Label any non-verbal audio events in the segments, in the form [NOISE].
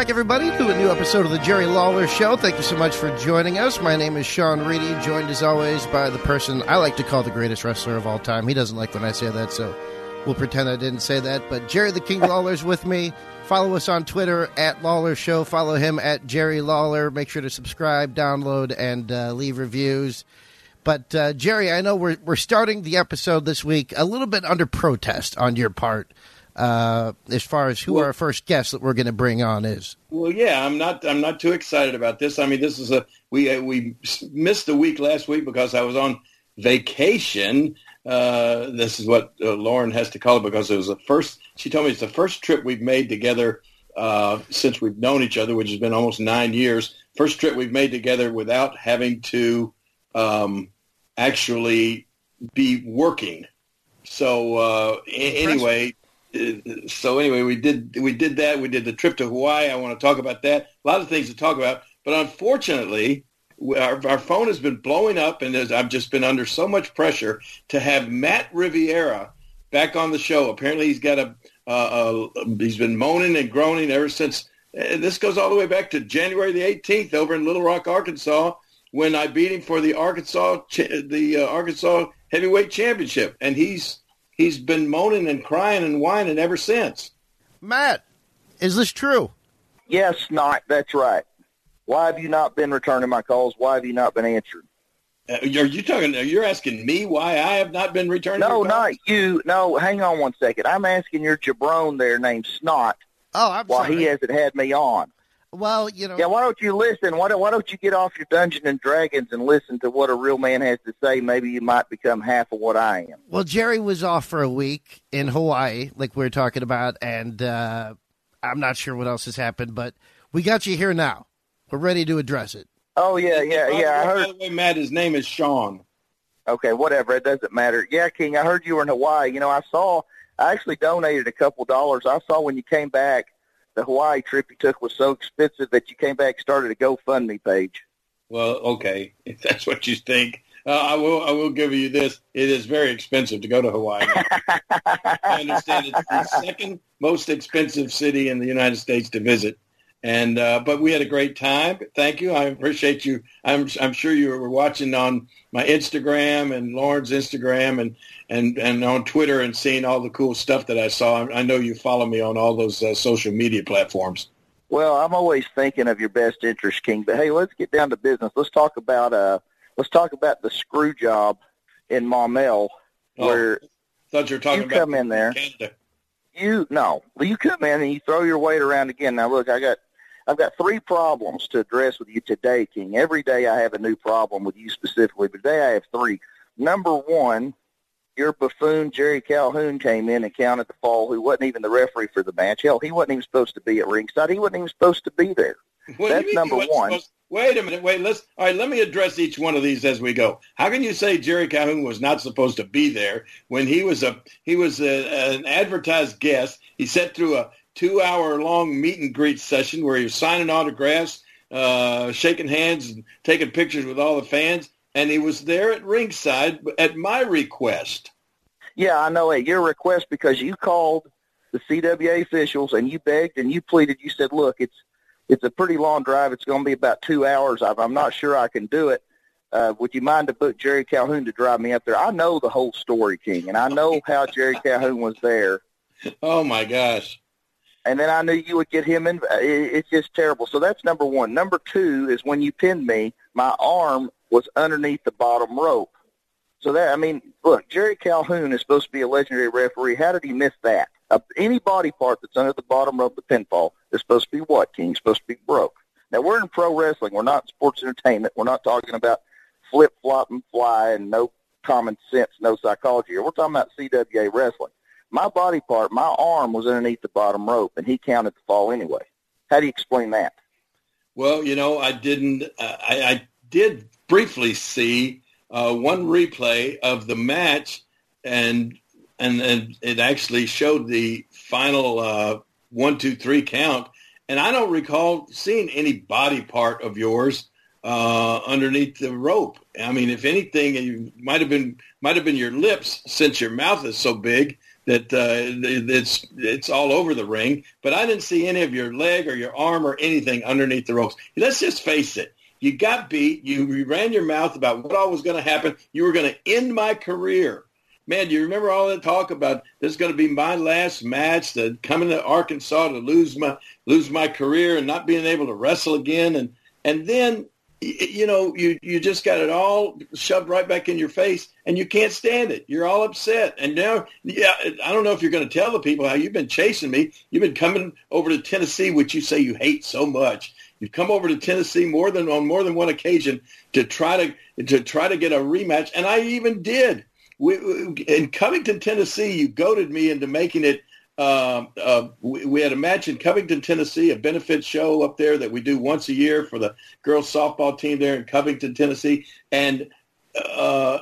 back, everybody, to a new episode of the Jerry Lawler Show. Thank you so much for joining us. My name is Sean Reedy, joined as always by the person I like to call the greatest wrestler of all time. He doesn't like when I say that, so we'll pretend I didn't say that. But Jerry the King Lawler's with me. Follow us on Twitter at Lawler Show. Follow him at Jerry Lawler. Make sure to subscribe, download, and uh, leave reviews. But uh, Jerry, I know we're we're starting the episode this week a little bit under protest on your part uh, as far as who Well- our first guest that we're going to bring on is. Well, yeah, I'm not. I'm not too excited about this. I mean, this is a we uh, we missed a week last week because I was on vacation. Uh, this is what uh, Lauren has to call it because it was the first. She told me it's the first trip we've made together uh, since we've known each other, which has been almost nine years. First trip we've made together without having to um, actually be working. So uh, anyway, so anyway, we did we did that. We did the trip to Hawaii. I want to talk about that. A lot of things to talk about, but unfortunately, our, our phone has been blowing up, and I've just been under so much pressure to have Matt Riviera back on the show. Apparently, he's got a uh, uh, he's been moaning and groaning ever since. Uh, this goes all the way back to January the 18th over in Little Rock, Arkansas, when I beat him for the Arkansas the uh, Arkansas heavyweight championship, and he's he's been moaning and crying and whining ever since. Matt, is this true? Yes, not. That's right. Why have you not been returning my calls? Why have you not been answered? Uh, are you talking? You're asking me why I have not been returning? No, calls? not you. No, hang on one second. I'm asking your jabron there named Snot Oh, I'm why sorry. he hasn't had me on. Well, you know, Yeah, why don't you listen? Why don't, why don't you get off your Dungeon and Dragons and listen to what a real man has to say? Maybe you might become half of what I am. well, Jerry was off for a week in Hawaii, like we were talking about, and uh, I'm not sure what else has happened, but we got you here now. We're ready to address it. Oh yeah, yeah, By yeah. I heard. By the way, Matt, his name is Sean. Okay, whatever. It doesn't matter. Yeah, King, I heard you were in Hawaii. You know, I saw, I actually donated a couple dollars. I saw when you came back, the Hawaii trip you took was so expensive that you came back started a GoFundMe page. Well, okay, [LAUGHS] if that's what you think. Uh, I will. I will give you this. It is very expensive to go to Hawaii. I understand it's the second most expensive city in the United States to visit, and uh, but we had a great time. Thank you. I appreciate you. I'm I'm sure you were watching on my Instagram and Lauren's Instagram and and and on Twitter and seeing all the cool stuff that I saw. I know you follow me on all those uh, social media platforms. Well, I'm always thinking of your best interest, King. But hey, let's get down to business. Let's talk about uh, let's talk about the screw job in Maumelle, Oh. where Thought you were talking You about come in there. Canada. you no, you come in and you throw your weight around again. Now look, I got I've got three problems to address with you today, King. Every day I have a new problem with you specifically, but today I have three. Number one, your buffoon Jerry Calhoun came in and counted the fall, who wasn't even the referee for the match. Hell, he wasn't even supposed to be at ringside. He wasn't even supposed to be there. What That's number one. supposed- Wait a minute. Wait. Let's. All right. Let me address each one of these as we go. How can you say Jerry Calhoun was not supposed to be there when he was a he was a, an advertised guest? He sat through a two hour long meet and greet session where he was signing autographs, uh, shaking hands, and taking pictures with all the fans, and he was there at ringside at my request. Yeah, I know at your request because you called the CWA officials and you begged and you pleaded. You said, "Look, it's it's a pretty long drive. It's going to be about two hours. I'm I'm not sure I can do it. Uh, would you mind to book Jerry Calhoun to drive me up there? I know the whole story, King, and I know how Jerry Calhoun was there. Oh my gosh. And then I knew you would get him in. it- It's just terrible. So that's number one. Number two is when you pinned me, my arm was underneath the bottom rope. So that I mean, look, Jerry Calhoun is supposed to be a legendary referee. How did he miss that? Uh, any body part that's under the bottom rope of the pinfall is supposed to be what, King? Supposed to be broke. Now we're in pro wrestling. We're not sports entertainment. We're not talking about flip flop and fly and no common sense, no psychology. We're talking about CWA wrestling. My body part, my arm was underneath the bottom rope, and he counted the fall anyway. How do you explain that? Well, you know, I didn't. I, I did briefly see uh, one replay of the match, and and and it actually showed the final uh, one, two, three count. And I don't recall seeing any body part of yours uh, underneath the rope. I mean, if anything, it might have been might have been your lips, since your mouth is so big. that uh, it's it's all over the ring, but I didn't see any of your leg or your arm or anything underneath the ropes. Let's just face it. You got beat. You ran your mouth about what all was going to happen. You were going to end my career. Man, do you remember all that talk about this is going to be my last match, to coming to Arkansas to lose my lose my career and not being able to wrestle again, and and then you know, you you just got it all shoved right back in your face, and you can't stand it. You're all upset, and now, yeah, I don't know if you're going to tell the people how you've been chasing me. You've been coming over to Tennessee, which you say you hate so much. You've come over to Tennessee more than on more than one occasion to try to to try to get a rematch, and I even did. We, in Covington, Tennessee, you goaded me into making it uh, uh, we, we, had a match in Covington, Tennessee, a benefit show up there that we do once a year for the girls softball team there in Covington, Tennessee. And uh,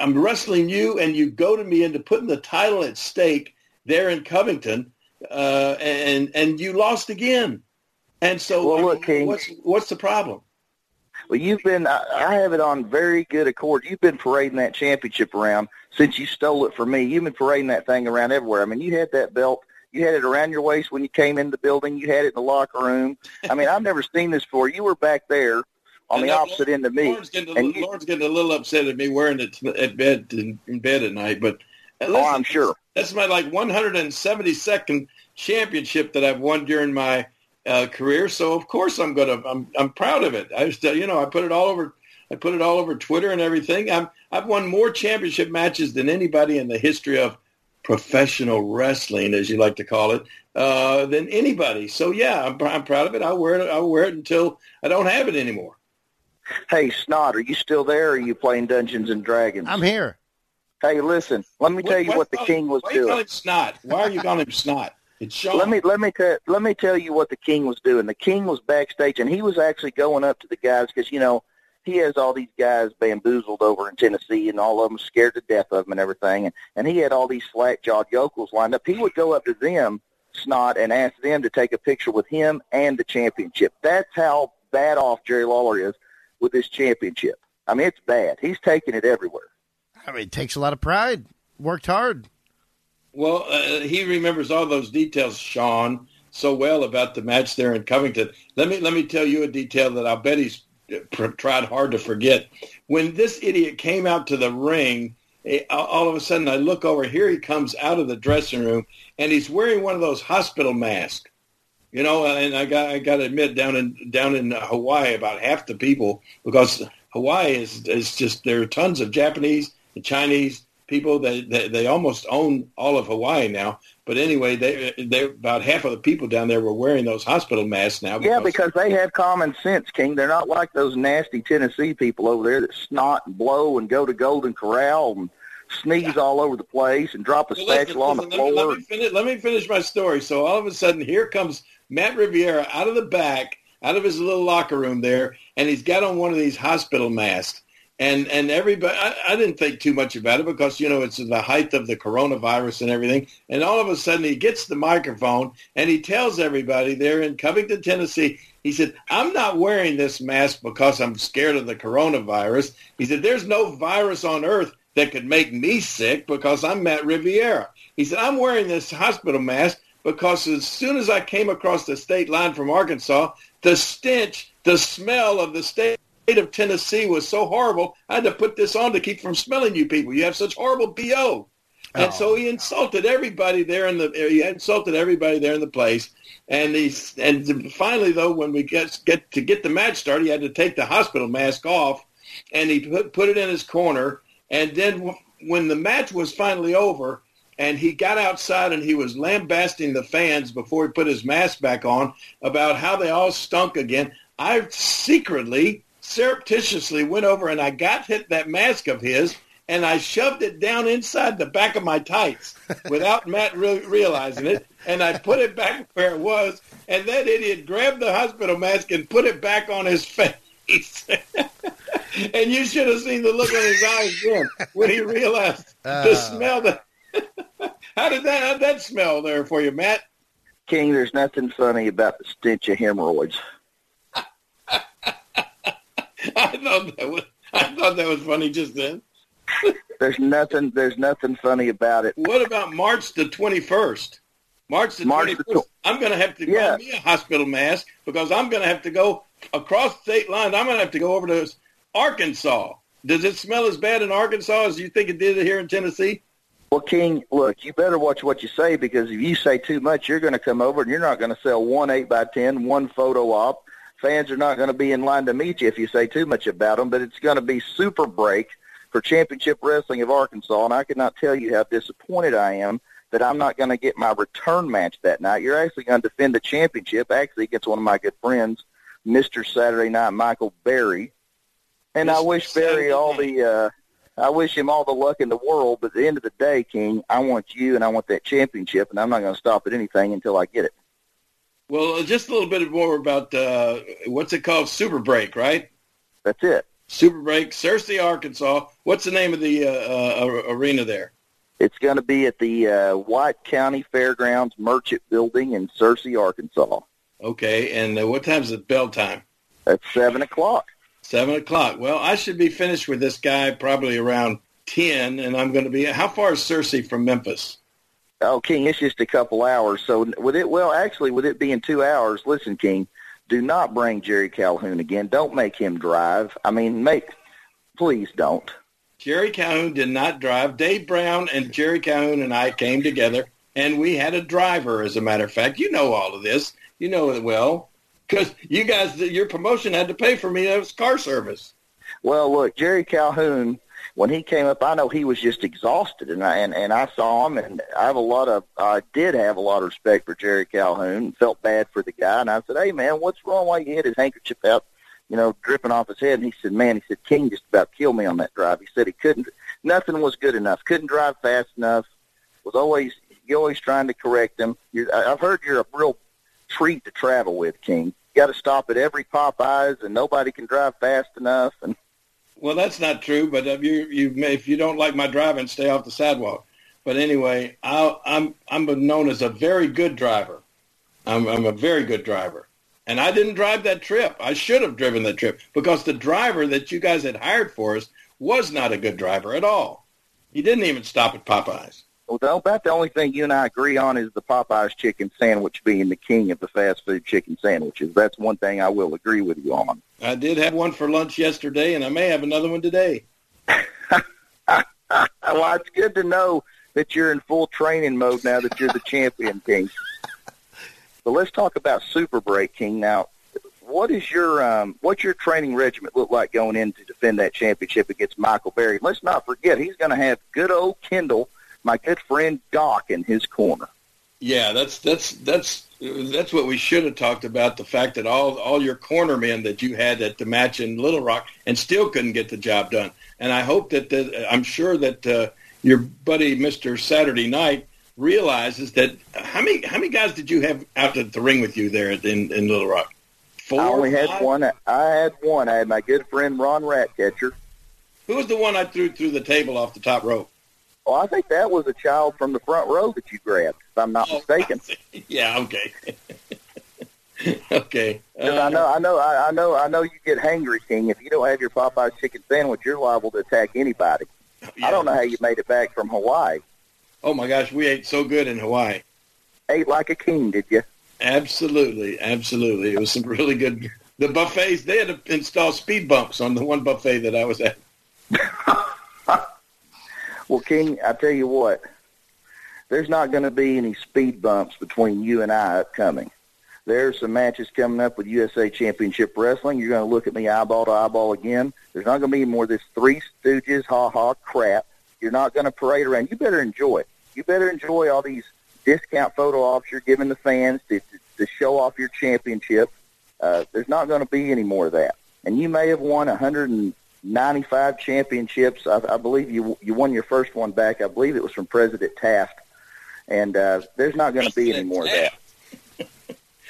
I'm wrestling you, and you goaded me into putting the title at stake there in Covington, uh, and and you lost again. And so, well, look, King, what's what's the problem? Well, you've been, I have it on very good accord. You've been parading that championship around since you stole it from me. You've been parading that thing around everywhere. I mean, you had that belt. You had it around your waist when you came in the building. You had it in the locker room. I mean, I've never seen this before. You were back there on and the opposite Lauren, end of me. Lauren's getting, and you, Lauren's getting a little upset at me wearing it at bed in, in bed at night. But uh, oh, listen, oh, I'm sure that's my like 172nd championship that I've won during my uh, career. So of course I'm gonna I'm I'm proud of it. I just you know I put it all over I put it all over Twitter and everything. I'm I've won more championship matches than anybody in the history of professional wrestling, as you like to call it, uh, than anybody. So yeah, I'm I'm proud of it. I'll wear it. I'll wear it until I don't have it anymore. Hey Snot, are you still there? Or are you playing Dungeons and Dragons? I'm here. Hey, listen. Let me tell you what, what the king was why doing. Why you Snot? Why are you calling him Snot? It's Sean. Let me let me tell let me tell you what the king was doing. The king was backstage, and he was actually going up to the guys because you know he has all these guys bamboozled over in Tennessee, and all of them scared to death of him and everything. And and he had all these slack jawed yokels lined up. He would go up to them, snot, and ask them to take a picture with him and the championship. That's how bad off Jerry Lawler is with this championship. I mean, it's bad. He's taking it everywhere. I mean, it takes a lot of pride. Worked hard. Well, uh, he remembers all those details, Sean, so well about the match there in Covington. Let me let me tell you a detail that I'll bet he's uh, tried hard to forget. When this idiot came out to the ring, eh, all of a sudden I look over. Here he comes out of the dressing room, and he's wearing one of those hospital masks. You know, and I got I got to admit, down in down in Hawaii, about half the people because Hawaii is is just there are tons of Japanese and Chinese people. They, they they almost own all of Hawaii now. But anyway, they they about half of the people down there were wearing those hospital masks now. Because yeah, because they have common sense, King. They're not like those nasty Tennessee people over there that snot and blow and go to Golden Corral and sneeze all over the place and drop a well, spatula on the let floor. Me, let, me finish, let me finish my story. So all of a sudden, here comes Matt Riviera out of the back, out of his little locker room there, and he's got on one of these hospital masks and and everybody I, I, didn't think too much about it because you know it's the height of the coronavirus and everything. And all of a sudden he gets the microphone and he tells everybody there in covington tennessee. He said i'm not wearing this mask because i'm scared of the coronavirus. He said there's no virus on earth that could make me sick because i'm matt riviera. He said i'm wearing this hospital mask because as soon as i came across the state line from arkansas the stench the smell of the state of Tennessee was so horrible, I had to put this on to keep from smelling you people. You have such horrible BO. And oh. so he insulted everybody there in the he insulted everybody there in the place. And he's and finally though when we get get to get the match started, he had to take the hospital mask off and he put put it in his corner and then when the match was finally over and he got outside and he was lambasting the fans before he put his mask back on about how they all stunk again. I secretly surreptitiously went over and I got hit that mask of his and I shoved it down inside the back of my tights without Matt re- realizing it. And I put it back where it was. And that idiot grabbed the hospital mask and put it back on his [LAUGHS] face. [LAUGHS] and you should have seen the look on his eyes then when he realized uh. the smell that. [LAUGHS] how did that how did that smell there for you, Matt? King, there's nothing funny about the stench of hemorrhoids. [LAUGHS] I thought that was I thought that was funny just then. There's nothing. There's nothing funny about it. What about March the 21st? March the 21st. tw- I'm going to have to Yeah. buy me a hospital mask because I'm going to have to go across state lines. I'm going to have to go over to Arkansas. Does it smell as bad in Arkansas as you think it did here in Tennessee? Well, King, look, you better watch what you say because if you say too much, you're going to come over and you're not going to sell one eight by ten, one photo op. Fans are not going to be in line to meet you if you say too much about them. But it's going to be super break for Championship Wrestling of Arkansas, and I cannot tell you how disappointed I am that I'm not going to get my return match that night. You're actually going to defend the championship, actually against one of my good friends, Mr. Saturday Night Michael Barry. And I Mr. wish Barry all Night. the uh, I wish him all the luck in the world, but at the end of the day, King, I want you and I want that championship, and I'm not going to stop at anything until I get it. Well, just a little bit more about uh, what's it called? Super Break, right? That's it. Super Break, Searcy, Arkansas. What's the name of the uh, uh, arena there? It's going to be at the uh, White County Fairgrounds Merchant Building in Searcy, Arkansas. Okay, and uh, what time's the bell time? That's seven o'clock. Seven o'clock. Well, I should be finished with this guy probably around ten, and I'm going to be. How far is Searcy from Memphis? Oh, King, it's just a couple hours. So with it, well, actually, with it being two hours, listen, King, do not bring Jerry Calhoun again. Don't make him drive. I mean, make, please don't. Jerry Calhoun did not drive. Dave Brown and Jerry Calhoun and I came together, and we had a driver. As a matter of fact, you know all of this. You know it well because you guys, your promotion had to pay for me. That was car service. Well, look, Jerry Calhoun, when he came up, I know he was just exhausted, and I and, and I saw him, and I have a lot of, I did have a lot of respect for Jerry Calhoun. Felt bad for the guy, and I said, "Hey, man, what's wrong? Why you hit his handkerchief out, you know, dripping off his head?" And he said, "Man, he said King just about killed me on that drive. He said he couldn't, nothing was good enough. Couldn't drive fast enough. Was always, you always trying to correct him. You're, I've heard you're a real treat to travel with, King." You got to stop at every Popeyes, and nobody can drive fast enough. And Well, that's not true. But uh, you, you, may, if you don't like my driving, stay off the sidewalk. But anyway, I, I'm I'm known as a very good driver. I'm, I'm a very good driver, and I didn't drive that trip. I should have driven that trip because the driver that you guys had hired for us was not a good driver at all. He didn't even stop at Popeyes. Well, about the only thing you and I agree on is the Popeyes chicken sandwich being the king of the fast food chicken sandwiches. That's one thing I will agree with you on. I did have one for lunch yesterday, and I may have another one today. [LAUGHS] Well, it's good to know that you're in full training mode now that you're the champion, King. [LAUGHS] But let's talk about Super Break, King. Now, what is your um, what's your training regiment look like going in to defend that championship against Michael Barry? Let's not forget he's going to have good old Kendall, my good friend Doc, in his corner. Yeah, that's that's that's that's what we should have talked about. The fact that all all your cornermen that you had at the match in Little Rock and still couldn't get the job done. And I hope that the, I'm sure that uh, your buddy Mister Saturday Night realizes that how many how many guys did you have out at the ring with you there in in Little Rock? Four. I only had five? one. I had one. I had my good friend Ron Ratcatcher. Who was the one I threw through the table off the top rope? Oh, I think that was a child from the front row that you grabbed, if I'm not Oh, mistaken. [LAUGHS] yeah. Okay. [LAUGHS] okay. Uh, I know, I know, I, I know, I know. You get hangry, King. If you don't have your Popeyes chicken sandwich, you're liable to attack anybody. yeah. I don't know how you made it back from Hawaii. Oh my gosh, we ate so good in Hawaii. Ate like a king, did you? Absolutely, absolutely. It was some really good. The buffets they had to install speed bumps on the one buffet that I was at. [LAUGHS] Well, King, I tell you what, there's not going to be any speed bumps between you and I upcoming. There's some matches coming up with USA Championship Wrestling. You're going to look at me eyeball to eyeball again. There's not going to be more of this Three Stooges ha ha crap. You're not going to parade around. You better enjoy it. You better enjoy all these discount photo ops you're giving the fans to, to, to show off your championship. Uh, there's not going to be any more of that. And you may have won 195 championships. I, I believe you you won your first one back. I believe it was from President Taft. And uh, there's not going to be any more of that.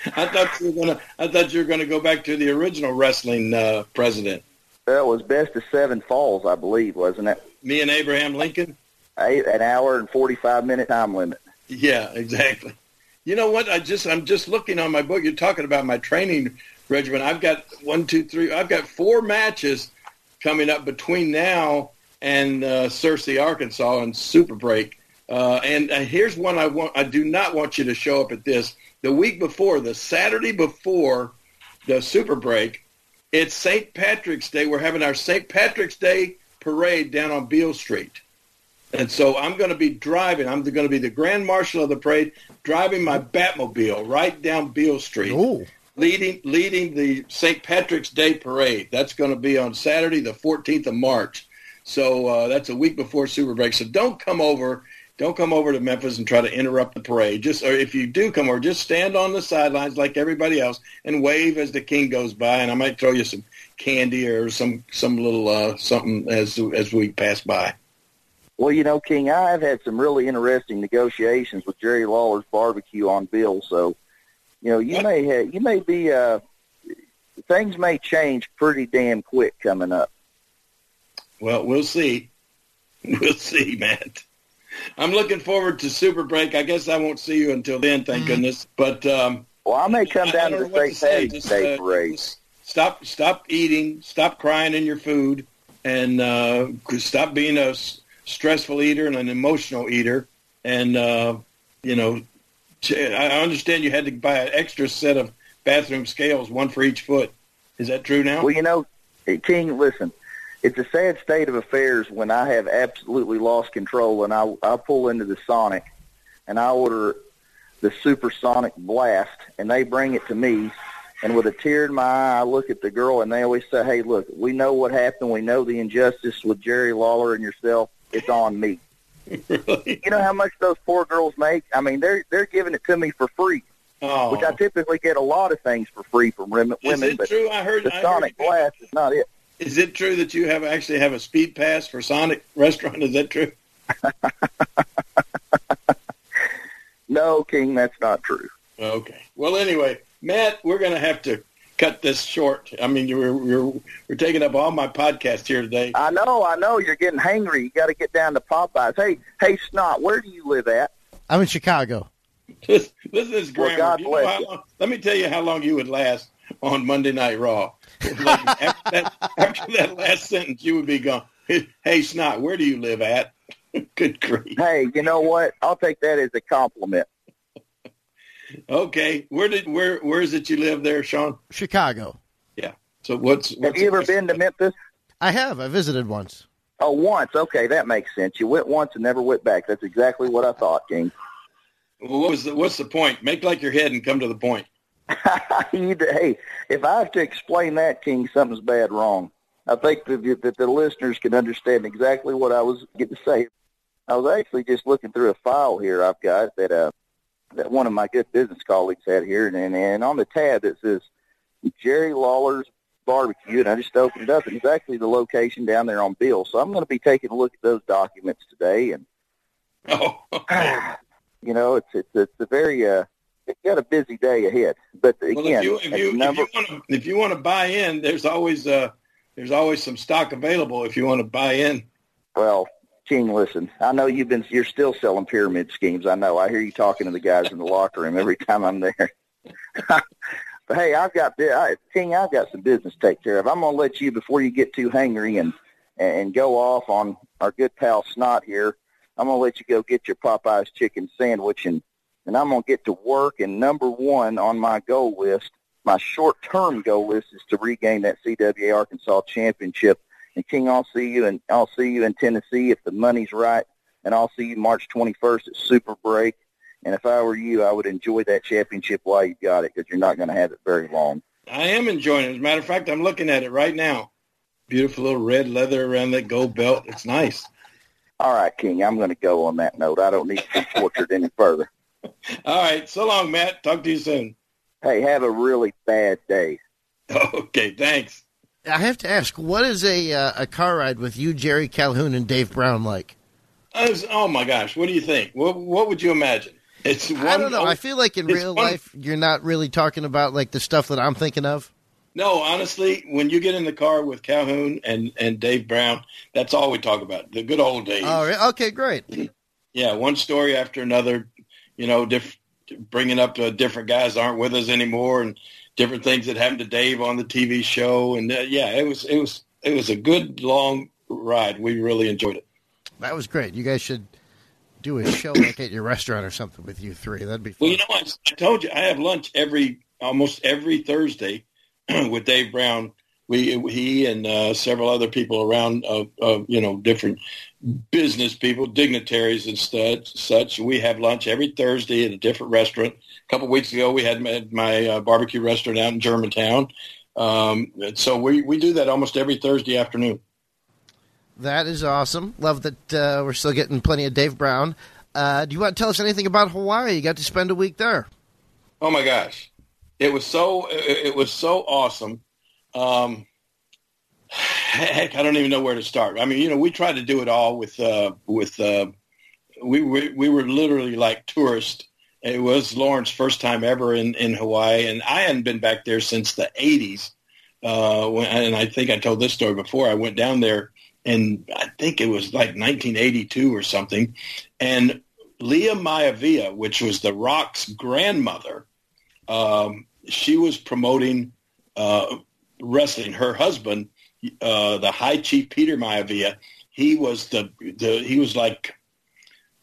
[LAUGHS] I thought you were gonna. I thought you were gonna go back to the original wrestling uh, president, That was best of seven falls, I believe, wasn't it? me and Abraham Lincoln. Eight, an hour and 45 minute time limit. Yeah, exactly. You know what? I just I'm just looking on my book. You're talking about my training regimen. I've got one, two, three. I've got four matches coming up between now and uh, Searcy, Arkansas, in Super Break. Uh, and uh, here's one I want. I do not want you to show up at this. The week before, the Saturday before the Super Break, it's St. Patrick's Day. We're having our St. Patrick's Day parade down on Beale Street. And so I'm going to be driving. I'm going to be the grand marshal of the parade, driving my Batmobile right down Beale Street, Ooh. Leading leading the St. Patrick's Day parade. That's going to be on Saturday, the 14th of March. So uh, that's a week before Super Break. So don't come over. Don't come over to Memphis and try to interrupt the parade. Just, or if you do come over, just stand on the sidelines like everybody else and wave as the king goes by. And I might throw you some candy or some some little uh, something as as we pass by. Well, you know, King, I've had some really interesting negotiations with Jerry Lawler's barbecue on Beale. So, you know, you may have, you may be uh, things may change pretty damn quick coming up. Well, we'll see. [LAUGHS] We'll see, Matt. I'm looking forward to Super Break. I guess I won't see you until then, thank goodness. But um, Well, I may come I- I down don't to know the what to St. say. Patty's Just, Day uh, parade. Stop, stop eating. Stop crying in your food, and uh, stop being a s- stressful eater and an emotional eater. And uh, you know, ch- I understand you had to buy an extra set of bathroom scales, one for each foot. Is that true now? Well, you know, King, listen, it's a sad state of affairs when I have absolutely lost control and I, I pull into the Sonic and I order the Supersonic Blast and they bring it to me. And with a tear in my eye, I look at the girl and they always say, hey, look, we know what happened. We know the injustice with Jerry Lawler and yourself. It's on me. Really? You know how much those poor girls make? I mean, they're they're giving it to me for free, Oh, which I typically get a lot of things for free from women, is women it but true? I heard. the I Sonic have- Blast is not it. Is it true that you have actually have a speed pass for Sonic Restaurant? Is that true? [LAUGHS] No, King, that's not true. Okay. Well, anyway, Matt, we're going to have to cut this short. I mean, you're, you're we're taking up all my podcast here today. I know, I know. You're getting hangry. You got to get down to Popeyes. Hey, hey, Snot, where do you live at? I'm in Chicago. Listen, listen to this Well, grammar. God You know bless how you. long- let me tell you how long you would last on Monday Night Raw. Like, [LAUGHS] after, that, after that last sentence, you would be going, [LAUGHS] "Hey, Snot, where do you live at?" [LAUGHS] Good grief. Hey, you know what? I'll take that as a compliment. Okay, where did where where is it you live there, Sean? Chicago. Yeah. So what's, what's Have you ever been to Memphis? I have. I visited once. Oh, once. Okay, that makes sense. You went once and never went back. That's exactly what I thought, King. Well, what was the, what's the point? Make like your head and come to the point. [LAUGHS] hey, if I have to explain that, King, something's bad wrong. I think that, the- that the listeners can understand exactly what I was getting to say. I was actually just looking through a file here I've got that uh, that one of my good business colleagues had here, and, and, and on the tab it says Jerry Lawler's Barbecue, and I just opened it up, and it's actually the location down there on Beale. So I'm going to be taking a look at those documents today, and [LAUGHS] Oh, [SIGHS] you know, it's it's it's a very uh, it's got a busy day ahead. But well, again, if you if you, number, if you want to if you want to buy in, there's always uh there's always some stock available if you want to buy in. Well, King, listen, I know you've been, you're still selling pyramid schemes. I know. I hear you talking to the guys in the locker room every time I'm there. [LAUGHS] but hey, I've got, I, King, I've got some business to take care of. I'm going to let you, before you get too hangry and, and go off on our good pal Snot here, I'm going to let you go get your Popeye's chicken sandwich and, and I'm going to get to work. And number one on my goal list, my short-term goal list is to regain that CWA Arkansas championship and King, I'll see you, and I'll see you in Tennessee if the money's right, and I'll see you March 21st at Super Break. And if I were you, I would enjoy that championship while you got it because you're not going to have it very long. I am enjoying it. As a matter of fact, I'm looking at it right now. Beautiful little red leather around that gold belt. It's nice. All right, King, I'm going to go on that note. I don't need to be tortured any further. [LAUGHS] All right. So long, Matt. Talk to you soon. Hey, have a really bad day. [LAUGHS] Okay. Thanks. I have to ask, what is a uh, a car ride with you, Jerry Calhoun, and Dave Brown like? Was- oh my gosh. What do you think? What What would you imagine? It's one. I don't know. I feel like in real one- life, you're not really talking about like the stuff that I'm thinking of. No, honestly, when you get in the car with Calhoun and and Dave Brown, that's all we talk about. The good old days. Oh, re- okay, great. Yeah, one story after another. You know, diff- bringing up uh, different guys aren't with us anymore, and different things that happened to Dave on the TV show. And uh, yeah, it was it was it was a good long ride. We really enjoyed it. That was great. You guys should do a show like at your restaurant or something with you three. That'd be fun. Well, you know, I, I told you I have lunch every almost every Thursday [CLEARS THROAT] with Dave Brown. We he and uh, several other people around, uh, uh, you know, different business people, dignitaries and such. Such. We have lunch every Thursday at a different restaurant. A couple weeks ago, we had my, my uh, barbecue restaurant out in Germantown. Um, so we we do that almost every Thursday afternoon. That is awesome. Love that uh, we're still getting plenty of Dave Brown. Uh, do you want to tell us anything about Hawaii? You got to spend a week there. Oh my gosh, it was so it was so awesome. Um, heck, I don't even know where to start. I mean, you know, we tried to do it all with uh, with uh, we were we were literally like tourists. It was Lauren's first time ever in, in Hawaii, and I hadn't been back there since the '80s. Uh, when, and I think I told this story before. I went down there, and I think it was like 1982 or something. And Lia Maivia, which was The Rock's grandmother, um, she was promoting uh, wrestling. Her husband, uh, the High Chief Peter Maivia, he was the, the he was like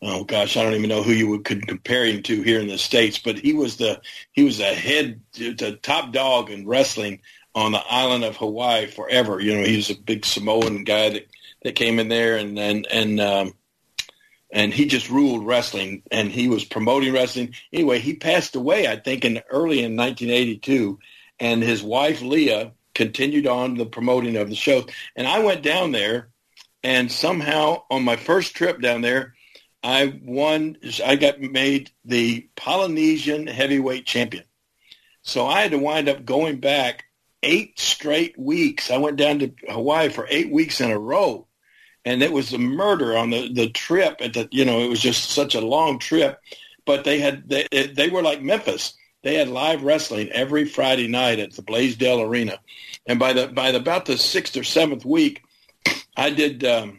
oh gosh, I don't even know who you would could compare him to here in the states, but he was the he was a head the top dog in wrestling on the island of Hawaii forever. You know, he was a big Samoan guy that that came in there and and and um, and he just ruled wrestling and he was promoting wrestling. Anyway, he passed away, I think, in early in 1982, and his wife Lia continued on the promoting of the show. And I went down there, and somehow on my first trip down there, I won. I got made the Polynesian heavyweight champion. So I had to wind up going back eight straight weeks. I went down to Hawaii for eight weeks in a row, and it was a murder on the the trip. At the you know it was just such a long trip, but they had they they were like Memphis. They had live wrestling every Friday night at the Blaisdell Arena, and by the by the, about the sixth or seventh week, I did. Um,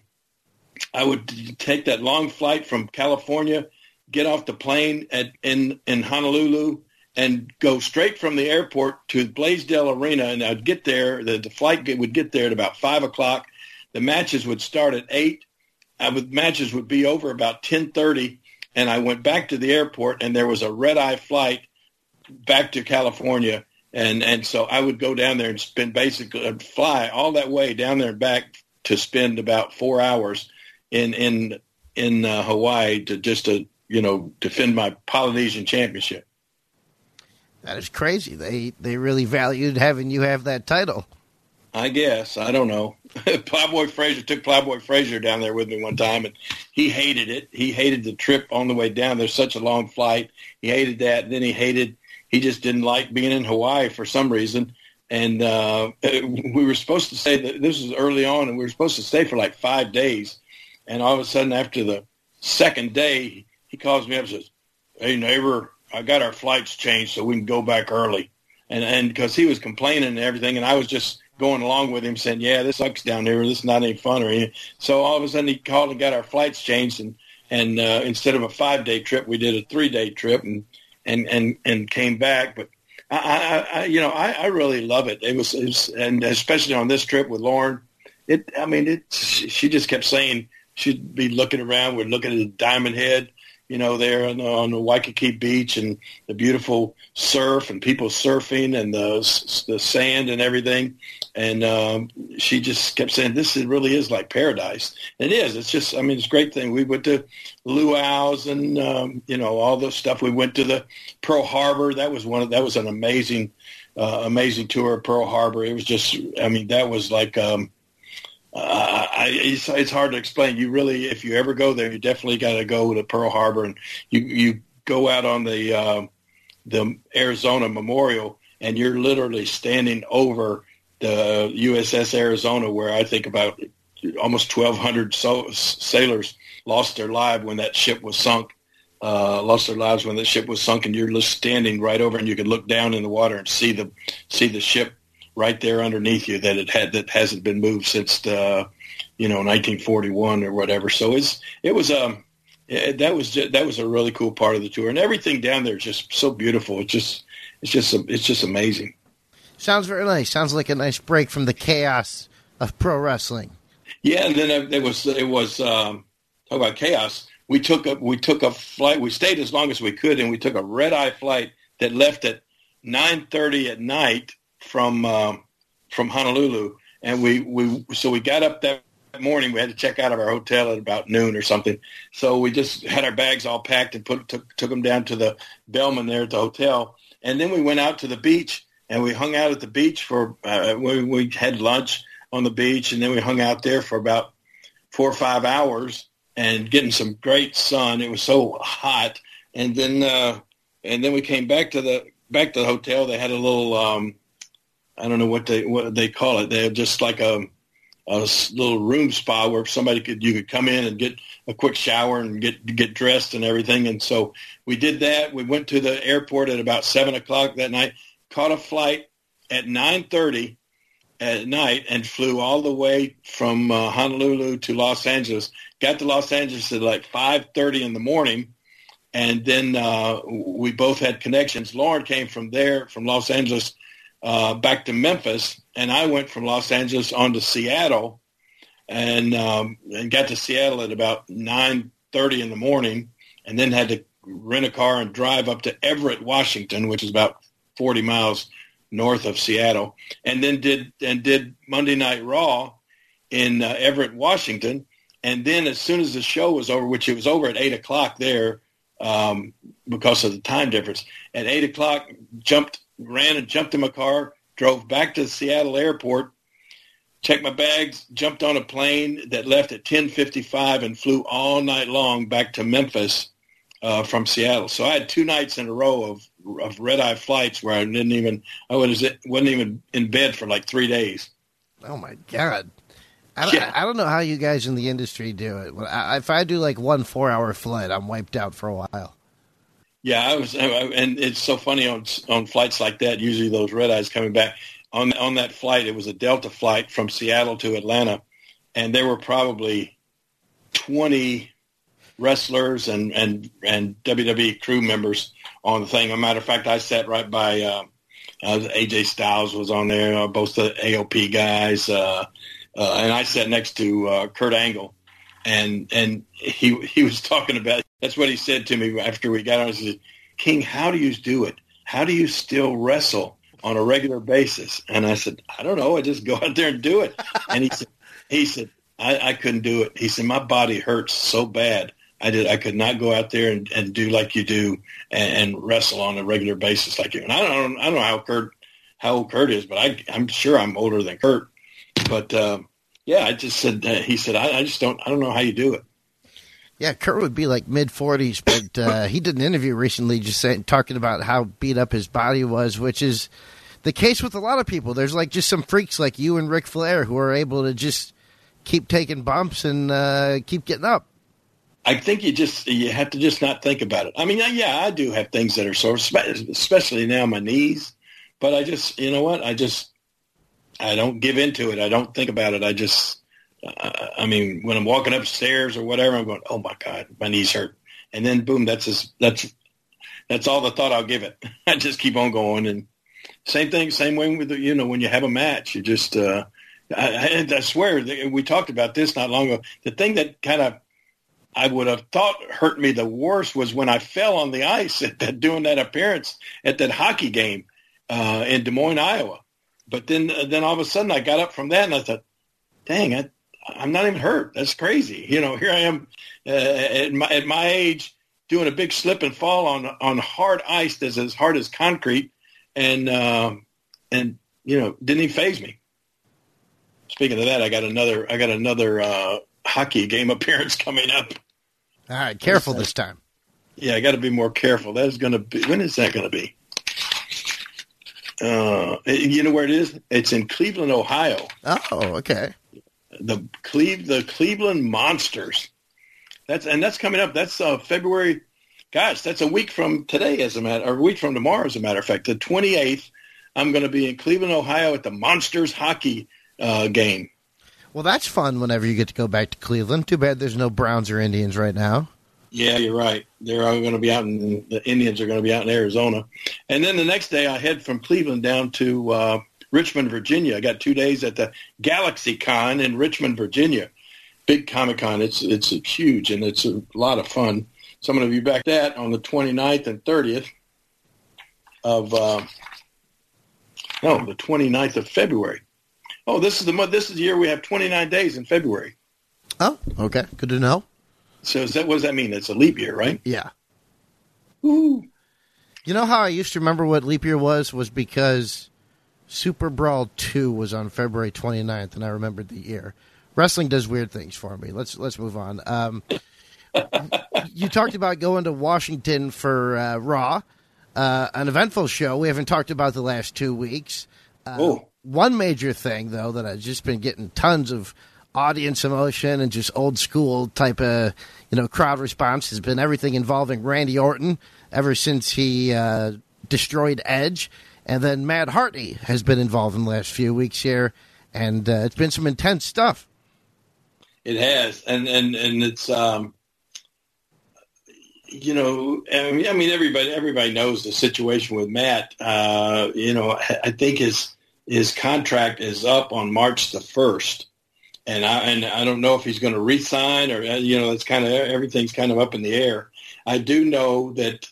I would take that long flight from California, get off the plane at in in Honolulu, and go straight from the airport to Blaisdell Arena. And I'd get there. The, the flight would get there at about five o'clock. The matches would start at eight. I would matches would be over about ten thirty. And I went back to the airport, and there was a red eye flight back to California. And and so I would go down there and spend basically fly all that way down there and back to spend about four hours in in in uh, Hawaii to just to you know defend my Polynesian championship. That is crazy. They they really valued having you have that title. I guess I don't know. [LAUGHS] Plowboy Frazier took Plowboy Frazier down there with me one time, and he hated it. He hated the trip on the way down. There's such a long flight. He hated that. And then he hated. He just didn't like being in Hawaii for some reason. And uh, [LAUGHS] we were supposed to stay. This was early on, and we were supposed to stay for like five days and all of a sudden, after the second day, he calls me up and says, "Hey neighbor, I got our flights changed so we can go back early." And and because he was complaining and everything, and I was just going along with him, saying, "Yeah, this sucks down here. This is not any fun or anything." So all of a sudden, he called and got our flights changed, and and uh, instead of a five day trip, we did a three day trip, and and and and came back. But I, I, you know, I, I really love it. It was, it was, and especially on this trip with Lauren, it. I mean, it. She just kept saying she'd be looking around. We're looking at the Diamond Head, you know, there on the, on the Waikiki beach and the beautiful surf and people surfing and the the sand and everything. And um, she just kept saying, "This really is like paradise." It is. It's just. I mean, it's a great thing. We went to luau's and um, you know all the stuff. We went to the Pearl Harbor. That was one. Of, that was an amazing, uh, amazing tour of Pearl Harbor. It was just. I mean, that was like. Um, I, it's, it's hard to explain. You really, if you ever go there, you definitely got to go to Pearl Harbor, and you you go out on the uh, the Arizona Memorial, and you're literally standing over the USS Arizona, where I think about almost 1,200 so- sailors lost their lives when that ship was sunk. Uh, lost their lives when the ship was sunk, and you're just standing right over, and you could look down in the water and see the see the ship right there underneath you that it had that hasn't been moved since the you know 1941 or whatever. So it's it was um that was just, that was a really cool part of the tour, and everything down there is just so beautiful. It's just it's just it's just amazing. Sounds very nice. Sounds like a nice break from the chaos of pro wrestling. Yeah, and then it was it was um, talk about chaos. We took a we took a flight. We stayed as long as we could, and we took a red eye flight that left at nine thirty at night from um, from Honolulu, and we we so we got up that morning. We had to check out of our hotel at about noon or something. So we just had our bags all packed and put took took them down to the bellman there at the hotel, and then we went out to the beach and we hung out at the beach for uh, we, we had lunch on the beach, and then we hung out there for about four or five hours and getting some great sun. It was so hot, and then uh, and then we came back to the back to the hotel. They had a little um, I don't know what they what they call it. They had just like a a little room spa where somebody could you could come in and get a quick shower and get get dressed and everything. And so we did that. We went to the airport at about seven o'clock that night. Caught a flight at nine thirty at night and flew all the way from uh, Honolulu to Los Angeles. Got to Los Angeles at like 5:30 in the morning, and then uh, we both had connections. Lauren came from there, from Los Angeles, uh, back to Memphis, and I went from Los Angeles on to Seattle, and um, and got to Seattle at about 9:30 in the morning, and then had to rent a car and drive up to Everett, Washington, which is about 40 miles north of Seattle, and then did and did Monday Night Raw in uh, Everett, Washington, and then as soon as the show was over, which it was over at eight o'clock there um, because of the time difference, at eight o'clock jumped, ran and jumped in my car, drove back to the Seattle airport, checked my bags, jumped on a plane that left at ten fifty five, and flew all night long back to Memphis uh, from Seattle. So I had two nights in a row of of red eye flights where I didn't even I was wasn't even in bed for like three days. Oh my god! I don't, yeah. I don't know how you guys in the industry do it. If I do like one four hour flight, I'm wiped out for a while. Yeah, I was, and it's so funny on on flights like that. Usually, those red eyes coming back on on that flight. It was a Delta flight from Seattle to Atlanta, and there were probably twenty wrestlers and and and WWE crew members on the thing. As a matter of fact, I sat right by uh, uh, AJ Styles was on there, uh, both the AOP guys, uh, uh, and I sat next to uh, Kurt Angle, and and he he was [LAUGHS] talking about that's what he said to me after we got on. He said, "King, how do you do it? How do you still wrestle on a regular basis?" And I said, "I don't know. I just go out there and do it." And he said, "He said." I, I couldn't do it. He said, my body hurts so bad. I did. I could not go out there and, and do like you do and, and wrestle on a regular basis like you. And I don't, I don't know how Kurt, how old Kurt is, but I, I'm sure I'm older than Kurt. But uh, yeah, I just said. Uh, he said, I, I just don't. I don't know how you do it. Yeah, Kurt would be like mid forties, but uh, he did an interview recently, just saying, talking about how beat up his body was, which is the case with a lot of people. There's like just some freaks like you and Ric Flair who are able to just keep taking bumps and uh, keep getting up. I think you just you have to just not think about it. I mean, yeah, I do have things that are sore, especially now my knees. But I just, you know what? I just I don't give into it. I don't think about it. I just, I mean, when I'm walking upstairs or whatever, I'm going, oh my god, my knees hurt, and then boom, that's that's that's all the thought I'll give it. [LAUGHS] I just keep on going, and same thing, same way with you know when you have a match, you just. uh I, I swear, we talked about this not long ago. The thing that kind of I would have thought hurt me the worst was when I fell on the ice at that doing that appearance at that hockey game uh, in Des Moines, Iowa. But then uh, then all of a sudden I got up from that and I thought, dang, I, I'm not even hurt. That's crazy. You know, here I am uh, at my at my age doing a big slip and fall on on hard ice that's as hard as concrete, and uh, and you know didn't even phase me. Speaking of that, I got another I got another uh, hockey game [LAUGHS] appearance coming up. All right, careful this time. Yeah, I got to be more careful. That is going to be. When is that going to be? Uh, you know where it is? It's in Cleveland, Ohio. Oh, okay. The Cleve, the Cleveland Monsters. That's and that's coming up. That's uh, February. Gosh, that's a week from today, as a matter, or a week from tomorrow, as a matter of fact. The twenty eighth, I'm going to be in Cleveland, Ohio, at the Monsters hockey uh, game. Well, that's fun whenever you get to go back to Cleveland. Too bad there's no Browns or Indians right now. Yeah, you're right. They're all going to be out in the Indians are going to be out in Arizona, and then the next day I head from Cleveland down to uh, Richmond, Virginia. I got two days at the Galaxy Con in Richmond, Virginia. Big Comic Con. It's it's huge and it's a lot of fun. So I'm going to be back that on the 29th and 30th of uh, no, the 29th of February. Oh, this is the month. This is the year we have 29 days in February. Oh, okay. Good to know. So is that what does that mean? It's a leap year, right? Yeah. Ooh. You know how I used to remember what leap year was? Was because Super Brawl 2 was on February 29th, and I remembered the year. Wrestling does weird things for me. Let's let's move on. Um, you talked about going to Washington for uh, Raw, uh, an eventful show. We haven't talked about the last two weeks. Uh. One major thing, though, that I've just been getting tons of audience emotion and just old school type of you know crowd response has been everything involving Randy Orton ever since he uh, destroyed Edge, and then Matt Hardy has been involved in the last few weeks here, and uh, it's been some intense stuff. It has, and and and it's um, you know, I mean, I mean, everybody everybody knows the situation with Matt. Uh, you know, I think his his contract is up on March the first, and I and I don't know if he's going to resign or you know, it's kind of everything's kind of up in the air. I do know that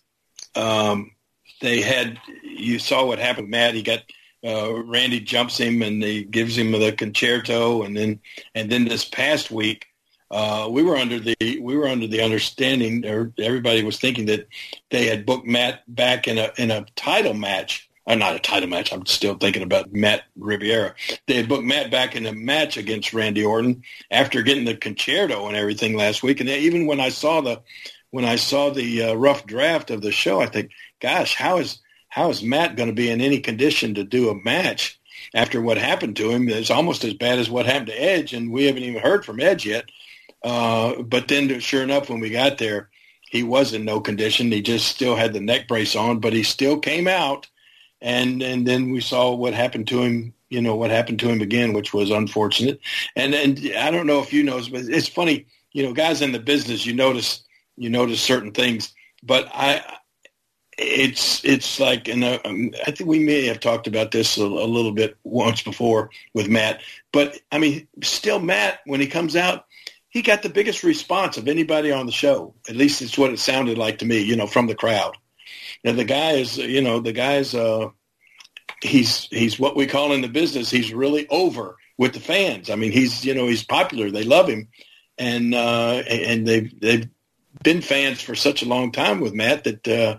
um, they had you saw what happened, Matt. He got uh, Randy jumps him and he gives him the Con-Chair-To, and then and then this past week uh, we were under the we were under the understanding, or everybody was thinking that they had booked Matt back in a in a title match. Or uh, not a title match. I'm still thinking about Matt Riviera. They had booked Matt back in a match against Randy Orton after getting the Con-Chair-To and everything last week. And even when I saw the when I saw the uh, rough draft of the show, I think, gosh, how is how is Matt going to be in any condition to do a match after what happened to him? It's almost as bad as what happened to Edge, and we haven't even heard from Edge yet. Uh, but then, sure enough, when we got there, he was in no condition. He just still had the neck brace on, but he still came out. And and then we saw what happened to him. You know what happened to him again, which was unfortunate. And and I don't know if you know, but it's funny. You know, guys in the business, you notice you notice certain things. But I, it's it's like, and um, I think we may have talked about this a, a little bit once before with Matt. But I mean, still, Matt, when he comes out, he got the biggest response of anybody on the show. At least it's what it sounded like to me, you know, from the crowd. And the guy is, you know, the guy's, uh, he's he's what we call in the business. He's really over with the fans. I mean, he's you know he's popular. They love him, and uh, and they've they've been fans for such a long time with Matt that. Uh,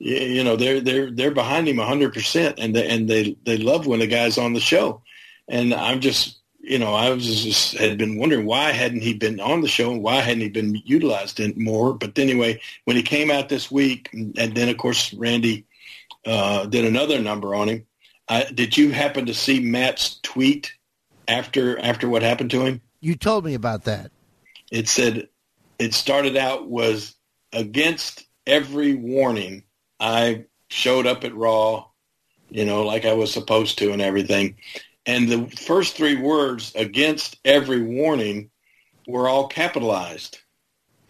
you know they're they're they're behind him 100% and they, and they they love when the guy's on the show and I'm just you know, I was just had been wondering why hadn't he been on the show and why hadn't he been utilized in more. But anyway, when he came out this week, and then of course Randy uh, did another number on him. Uh, did you happen to see Matt's tweet after after what happened to him? You told me about that. It said it started out was against every warning. I showed up at Raw, you know, like I was supposed to and everything and the first three words against every warning were all capitalized.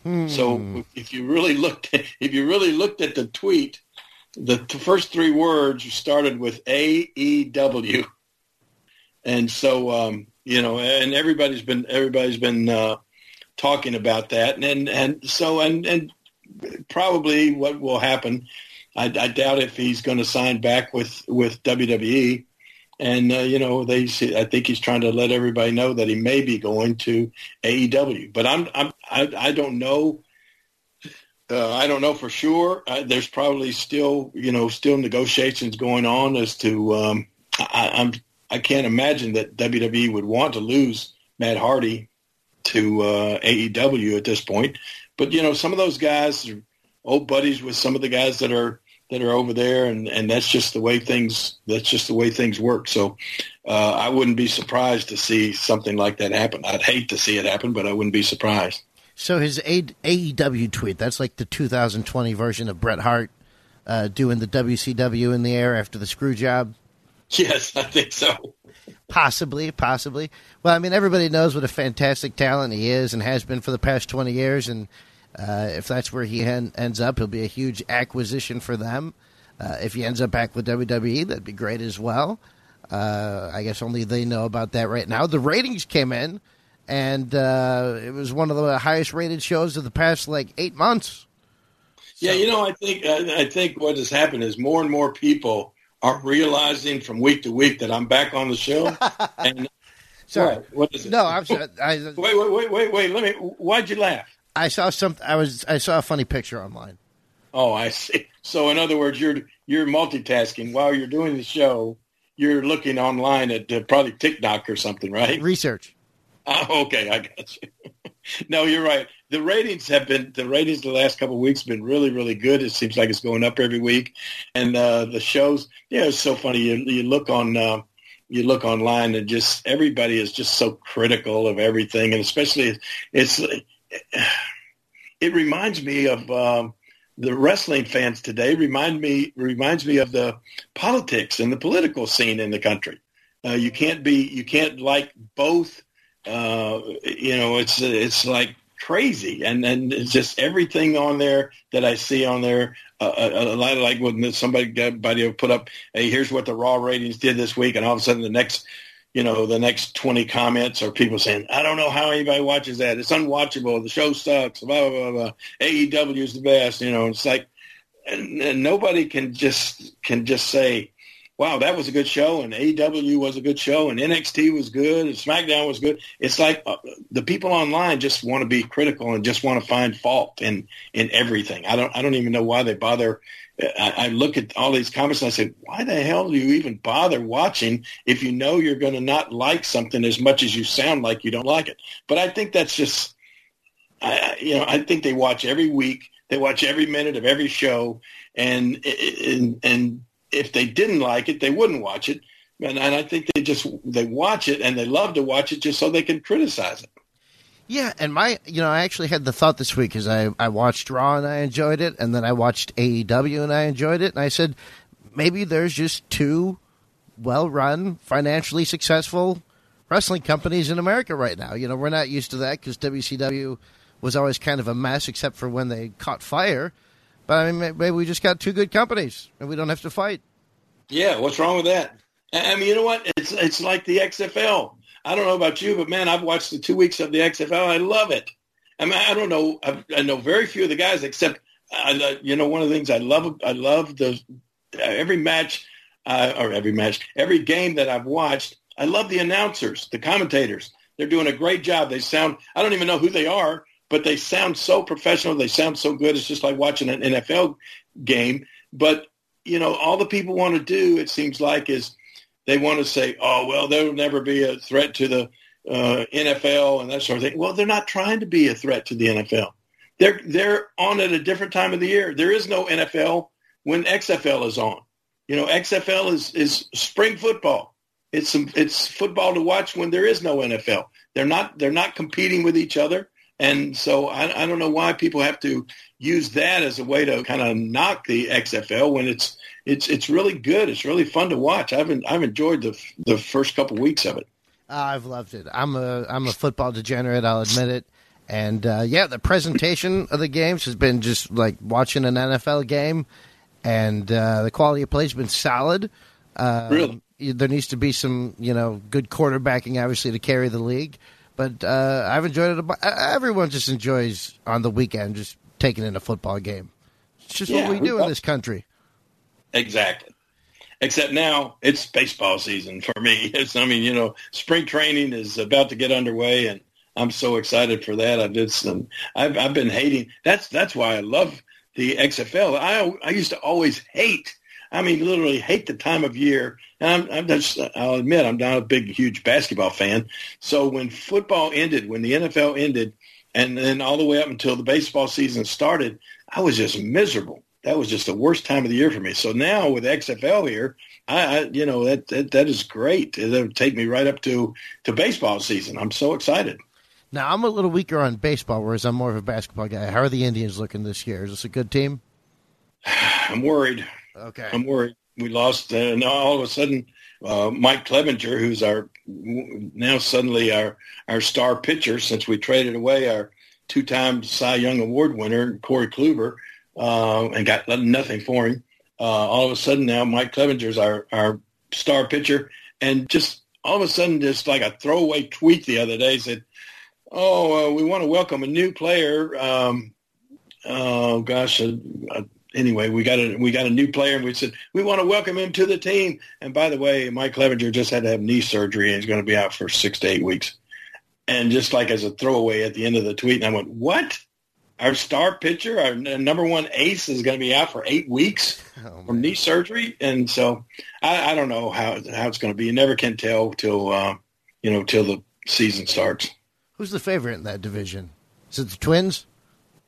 Hmm. So if you really looked at, [LAUGHS] if you really looked at the tweet, the first three words started with A E W, and so um, you know, and everybody's been everybody's been uh, talking about that, and, and and so and and probably what will happen. I, I doubt if he's going to sign back with with WWE and uh, you know they I think he's trying to let everybody know that he may be going to AEW. But I'm I'm I, I don't know. Uh, I don't know for sure. Uh, there's probably still you know still negotiations going on as to um, I, I'm I can't imagine that WWE would want to lose Matt Hardy to uh, AEW at this point. But you know some of those guys are old buddies with some of the guys that are that are over there, and, and that's just the way things that's just the way things work. So uh, I wouldn't be surprised to see something like that happen. I'd hate to see it happen, but I wouldn't be surprised. So his AEW tweet that's like the 2020 version of Bret Hart uh, doing the WCW in the air after the screw job. [LAUGHS] Yes, I think so. Possibly, possibly. Well, I mean, everybody knows what a fantastic talent he is and has been for the past 20 years, and uh, if that's where he en- ends up, he'll be a huge acquisition for them. Uh, if he ends up back with WWE, that'd be great as well. Uh, I guess only they know about that right now. The ratings came in, and uh, it was one of the highest rated shows of the past like eight months. Yeah, you know, I think I think what has happened is more and more people are realizing from week to week that I'm back on the show. [LAUGHS] and Sorry, what, what is it? no, I'm sorry. I, wait, wait, wait, wait, wait. Let me. Why'd you laugh? I saw some. I was. I saw a funny picture online. Oh, I see. So, in other words, you're you're multitasking while you're doing the show. You're looking online at uh, probably TikTok or something, right? Research. Oh, okay, I got you. [LAUGHS] [LAUGHS] no, you're right. The ratings have been the ratings the last couple of weeks have been really, really good. It seems like it's going up every week, and uh, the shows. Yeah, it's so funny. You you look on. Uh, you look online and just everybody is just so critical of everything, and especially it's [SIGHS] it reminds me of um, the wrestling fans today. Remind me reminds me of the politics and the political scene in the country. Uh, you can't be you can't like both. Uh, you know, it's it's like crazy, and and it's just everything on there that I see on there. Uh, a, a lot of like when somebody somebody will put up, hey, here's what the Raw ratings did this week, and all of a sudden the next you know, the next 20 comments are people saying, I don't know how anybody watches that. It's unwatchable. The show sucks. Blah, blah, blah, blah. AEW is the best. You know, it's like, and, and nobody can just, can just say, wow, that was a good show and AEW was a good show and NXT was good and SmackDown was good. It's like uh, the people online just want to be critical and just want to find fault in, in everything. I don't, I don't even know why they bother I, I look at all these comments and I say, why the hell do you even bother watching if you know you're going to not like something as much as you sound like you don't like it? But I think that's just, I, you know, I think they watch every week. They watch every minute of every show, and and and if they didn't like it, they wouldn't watch it. And, and I think they just they watch it and they love to watch it just so they can criticize it. Yeah, and my, you know, I actually had the thought this week because I, I watched Raw and I enjoyed it, and then I watched AEW and I enjoyed it, and I said, maybe there's just two well run, financially successful wrestling companies in America right now. You know, we're not used to that because WCW was always kind of a mess except for when they caught fire. But I mean, maybe we just got two good companies and we don't have to fight. Yeah, what's wrong with that? I mean, you know what? It's it's like the XFL. I don't know about you, but man, I've watched the two weeks of the XFL. I love it. I mean, I don't know. I, I know very few of the guys, except I, you know, one of the things I love. I love the every match uh, or every match, every game that I've watched. I love the announcers, the commentators. They're doing a great job. They sound. I don't even know who they are, but they sound so professional. They sound so good. It's just like watching an NFL game. But you know, all the people want to do, it seems like, is they want to say, oh, well, there will never be a threat to the uh, NFL and that sort of thing. Well, they're not trying to be a threat to the NFL. They're they're on at a different time of the year. There is no NFL when XFL is on. You know, XFL is is spring football. It's some, it's football to watch when there is no NFL. They're not they're not competing with each other. And so I, I don't know why people have to use that as a way to kind of knock the XFL when it's it's it's really good. It's really fun to watch. I've I've enjoyed the the first couple weeks of it. I've loved it. I'm a I'm a football degenerate. I'll admit it. And uh, yeah, the presentation of the games has been just like watching an NFL game, and uh, the quality of play has been solid. Um, really, there needs to be some you know good quarterbacking, obviously, to carry the league. But uh, I've enjoyed it. Everyone just enjoys on the weekend just taking in a football game. It's just yeah, what we do in this country. Exactly. Except now it's baseball season for me. [LAUGHS] It's, I mean, you know, spring training is about to get underway, and I'm so excited for that. I did some. I've I've been hating. That's that's why I love the XFL. I I used to always hate. I mean, literally hate the time of year. And I'm, I'm just, I'll admit, I'm not a big, huge basketball fan. So when football ended, when the NFL ended, and then all the way up until the baseball season started, I was just miserable that was just the worst time of the year for me. So now with XFL here, I, I you know that, that that is great. It'll take me right up to to baseball season. I'm so excited. Now I'm a little weaker on baseball, whereas I'm more of a basketball guy. How are the Indians looking this year? Is this a good team? [SIGHS] I'm worried. Okay, I'm worried. We lost. Uh, now all of a sudden, uh, Mike Clevinger, who's our now suddenly our our star pitcher since we traded away our two-time Cy Young Award winner Corey Kluber uh, and got nothing for him. Uh, all of a sudden now, Mike Clevinger's our, our star pitcher, and just all of a sudden, just like a throwaway tweet the other day said, "Oh, uh, we want to welcome a new player." Um, oh gosh, anyway, we got a we got a new player, and we said we want to welcome him to the team. And by the way, Mike Clevinger just had to have knee surgery, and he's going to be out for six to eight weeks. And just like as a throwaway at the end of the tweet, and I went, "What? Our star pitcher, our number one ace, is going to be out for eight weeks [LAUGHS] oh, from knee surgery." And so I, I, don't know how how it's going to be. You never can tell till uh, you know till the season starts. Who's the favorite in that division? Is it the Twins?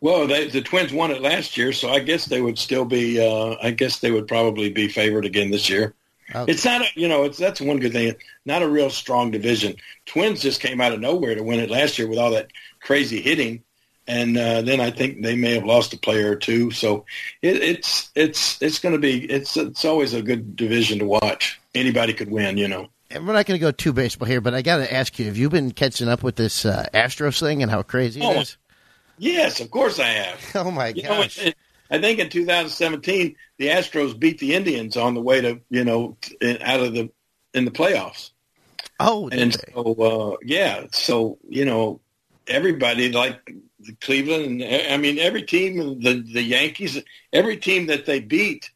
Well, they, the Twins won it last year, so I guess they would still be. Uh, I guess they would probably be favored again this year. Okay. It's not, a, you know, it's that's one good thing. Not a real strong division. Twins just came out of nowhere to win it last year with all that crazy hitting, and uh, then I think they may have lost a player or two. So it, it's it's it's going to be it's it's always a good division to watch. Anybody could win, you know. And we're not going to go too baseball here, but I got to ask you: Have you been catching up with this uh, Astros thing and how crazy oh, it is? Yes, of course I have. [LAUGHS] Oh my you gosh! Know, I think in 2017 the Astros beat the Indians on the way to you know out of the in the playoffs. Oh, and they? so uh, yeah, so you know everybody like Cleveland. I mean every team, the the Yankees, every team that they beat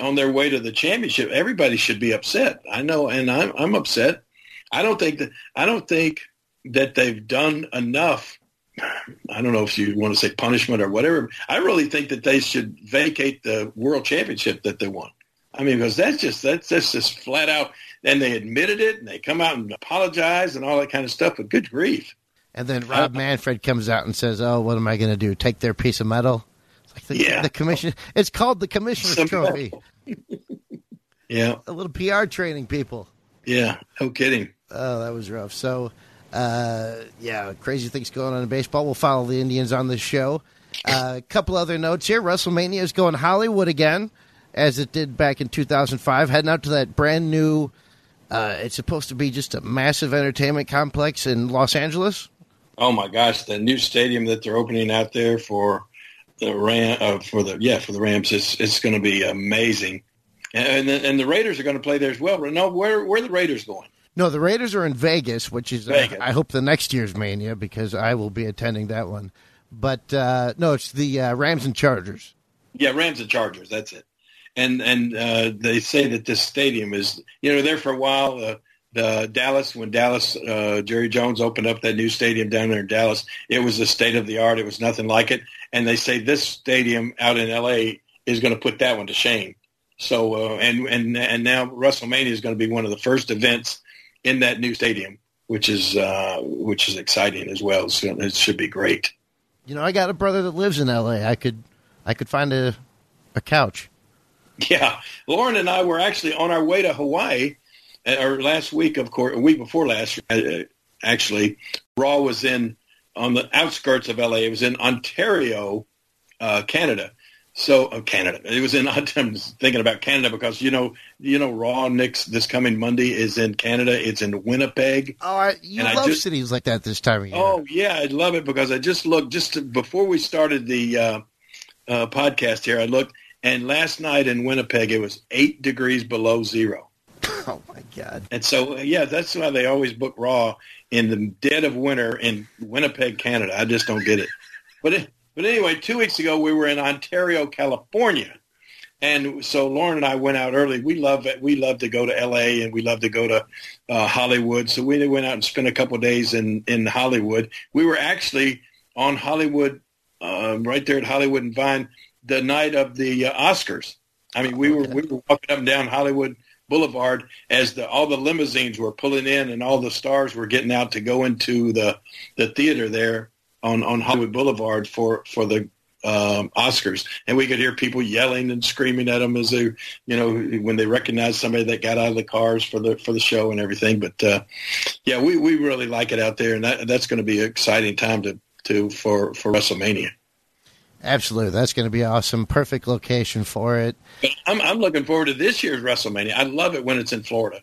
on their way to the championship, everybody should be upset. I know, and I'm I'm upset. I don't think that I don't think that they've done enough I don't know if you want to say punishment or whatever. I really think that they should vacate the world championship that they won. I mean, because that's just that's, that's just flat out. And they admitted it, and they come out and apologize and all that kind of stuff. But good grief! And then Rob uh, Manfred comes out and says, "Oh, what am I going to do? Take their piece of metal?" It's like the, yeah, the commission. It's called the commissioner's trophy. yeah, [LAUGHS] a little PR training, people. Yeah, no kidding. Oh, that was rough. So uh, yeah, crazy things going on in baseball. We'll follow the Indians on this show. Uh, a couple other notes here. WrestleMania is going Hollywood again, as it did back in 2005. Heading out to that brand new. Uh, it's supposed to be just a massive entertainment complex in Los Angeles. Oh my gosh, the new stadium that they're opening out there for the Ram uh, for the yeah for the Rams is it's going to be amazing, and the, and the Raiders are going to play there as well. No, where where are the Raiders going? No, the Raiders are in Vegas, which is uh, Vegas. Uh, I hope the next year's Mania because I will be attending that one. But uh, no, it's the uh, Rams and Chargers. Yeah, Rams and Chargers. That's it. And and uh, they say that this stadium is you know there for a while. Uh, the Dallas when Dallas Jerry Jones opened up that new stadium down there in Dallas, it was the state of the art. It was nothing like it. And they say this stadium out in L.A. is going to put that one to shame. So and and and now WrestleMania is going to be one of the first events in that new stadium, which is uh, which is exciting as well. So it should be great. You know, I got a brother that lives in L.A. I could I could find a a couch. Yeah, Lauren and I were actually on our way to Hawaii, uh, or last week, of course, a week before last. Uh, actually, Raw was in on the outskirts of LA. It was in Ontario, uh, Canada, so uh, Canada. It was in. [LAUGHS] I'm thinking about Canada because you know, you know, Raw next this coming Monday is in Canada. It's in Winnipeg. Oh, I, you and love just, cities like that this time of year. Oh yeah, I love it because I just looked just to, before we started the uh, uh, podcast here. I looked, and last night in Winnipeg it was eight degrees below zero. [LAUGHS] Oh my god! And so yeah, that's why they always book Raw in the dead of winter in Winnipeg, Canada. I just don't get it, but. It, but anyway, two weeks ago we were in Ontario, California, and so Lauren and I went out early. We love. We love to go to L.A. and we love to go to uh, Hollywood. So we went out and spent a couple days in in Hollywood. We were actually on Hollywood, uh, right there at Hollywood and Vine, the night of the uh, Oscars. I mean, we were we were walking up and down Hollywood Boulevard as the all the limousines were pulling in and all the stars were getting out to go into the the theater there on on Hollywood Boulevard for for the um, Oscars, and we could hear people yelling and screaming at them as they, you know, when they recognized somebody that got out of the cars for the for the show and everything. But uh, yeah, we, we really like it out there, and that, that's going to be an exciting time to to for for WrestleMania. Absolutely, that's going to be awesome. Perfect location for it. I'm I'm looking forward to this year's WrestleMania. I love it when it's in Florida.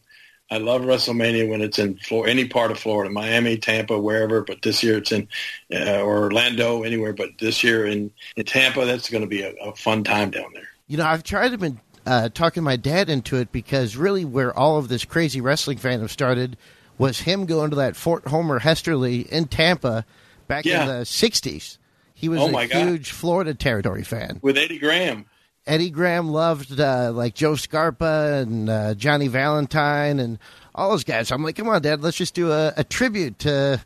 I love WrestleMania when it's in Florida, any part of Florida, Miami, Tampa, wherever. But this year it's in uh, Orlando, anywhere. But this year in, in Tampa, that's going to be a, a, fun time down there. You know, I've tried to been uh, talking my dad into it because really where all of this crazy wrestling fandom started was him going to that Fort Homer Hesterly in Tampa back Yeah. in the '60s. He was Oh, a huge Florida territory fan. with Eddie Graham. Eddie Graham loved uh, like Joe Scarpa and uh, Johnny Valentine and all those guys. I'm like, come on, Dad, let's just do a, a tribute to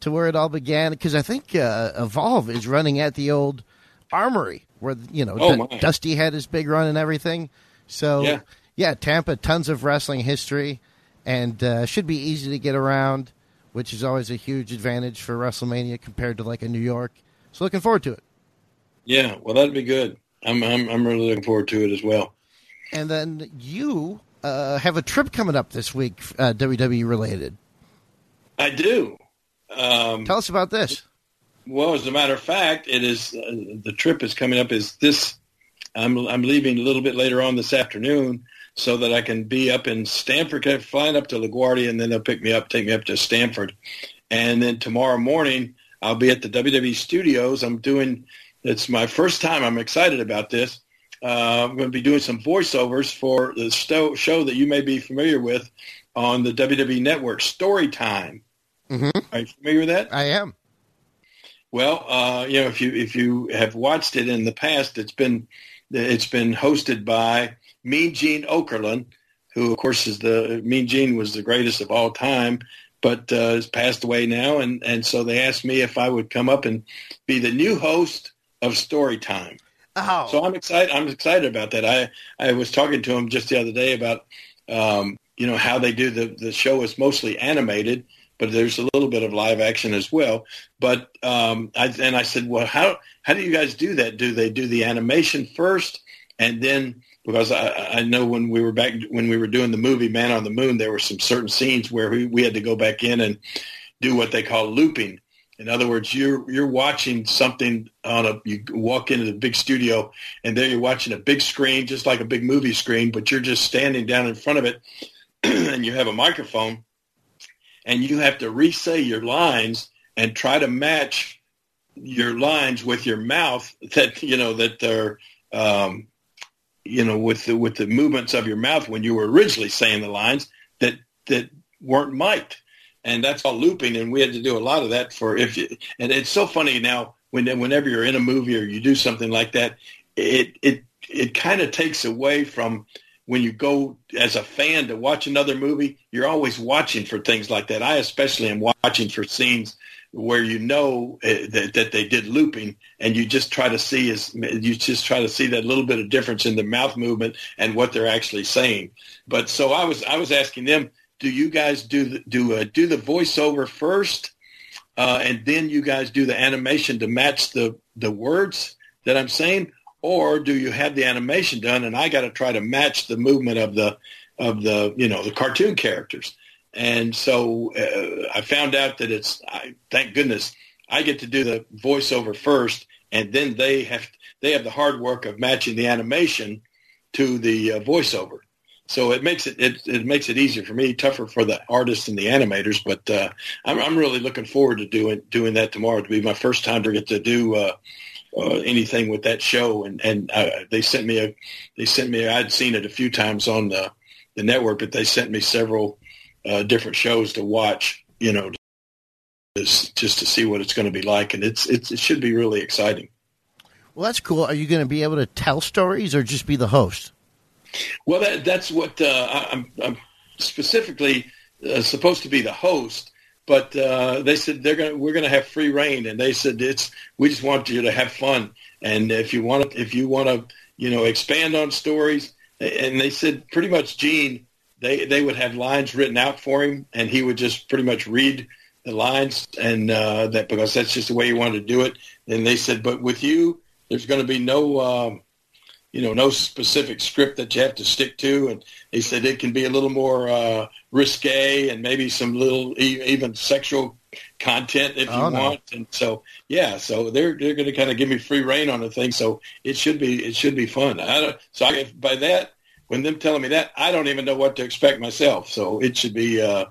to where it all began because I think uh, Evolve is running at the old Armory where you know Oh, my. Dusty had his big run and everything. So Yeah. yeah, Tampa, tons of wrestling history, and uh, should be easy to get around, which is always a huge advantage for WrestleMania compared to like a New York. So looking forward to it. Yeah, well, that'd be good. I'm I'm I'm really looking forward to it as well. And then you uh, have a trip coming up this week, uh, WWE related. I do. Um, Tell us about this. well, as a matter of fact, it is uh, the trip is coming up. Is this? I'm I'm leaving a little bit later on this afternoon so that I can be up in Stamford, I'm flying up to LaGuardia, and then they'll pick me up, take me up to Stamford, and then tomorrow morning I'll be at the WWE studios. I'm doing. It's my first time. I'm excited about this. Uh, I'm going to be doing some voiceovers for the show that you may be familiar with on the WWE Network, Storytime. Mhm. Are you familiar with that? I am. Well, uh, you know, if you if you have watched it in the past, it's been it's been hosted by Mean Gene Okerlund, who of course is the Mean Gene was the greatest of all time, but uh, has passed away now, and and so they asked me if I would come up and be the new host of Storytime. Oh, So I'm excited. I'm excited about that. I I was talking to him just the other day about um, you know how they do the the show is mostly animated, but there's a little bit of live action as well. But um, I and I said, well, how how do you guys do that? Do they do the animation first and then? Because I, I know when we were back when we were doing the movie Man on the Moon, there were some certain scenes where we, we had to go back in and do what they call looping. In other words, you're you're watching something on a you walk into the big studio and there you're watching a big screen, just like a big movie screen, but you're just standing down in front of it [CLEARS THROAT] and you have a microphone and you have to re-say your lines and try to match your lines with your mouth [LAUGHS] that you know that they're um, you know with the with the movements of your mouth when you were originally saying the lines that that weren't mic'd and that's all looping and we had to do a lot of that for if you and it's so funny now when whenever you're in a movie or you do something like that it it it kind of takes away from when you go as a fan to watch another movie you're always watching for things like that. I especially am watching for scenes where you know uh, that, that they did looping and you just try to see is you just try to see that little bit of difference in the mouth movement and what they're actually saying. But so i was i was asking them do you guys do the, do uh, do the voiceover first uh, and then you guys do the animation to match the the words that i'm saying or do you have the animation done and i got to try to match the movement of the of the you know the cartoon characters and so uh, I found out that it's, I, thank goodness, I get to do the voiceover first, and then they have they have the hard work of matching the animation to the uh, voiceover. So it makes it, it it makes it easier for me, tougher for the artists and the animators. But uh, I'm I'm really looking forward to doing doing that tomorrow. To be my first time to get to do. Uh, uh, anything with that show, and and uh, they sent me a, they sent me. I'd seen it a few times on the the network, but they sent me several uh, different shows to watch, you know, just, just to see what it's going to be like, and it's, it's it should be really exciting. well, that's cool. Are you going to be able to tell stories or just be the host? Well, that, that's what uh, I'm, I'm specifically uh, supposed to be the host, but uh, they said they're to we're to have free reign, and they said it's we just want you to have fun, and if you want if you want to you know expand on stories, and they said pretty much Gene they they would have lines written out for him, and he would just pretty much read the lines, and uh, that because that's just the way he wanted to do it. And they said, but with you, there's going to be no. You know, no specific script that you have to stick to. And he said it can be a little more uh, risque and maybe some little e- even sexual content if you Oh, want. And so, yeah, so they're they're going to kind of give me free reign on the thing. So it should be it should be fun. I don't, so I, by that, when them telling me that, I don't even know what to expect myself. So it should be uh,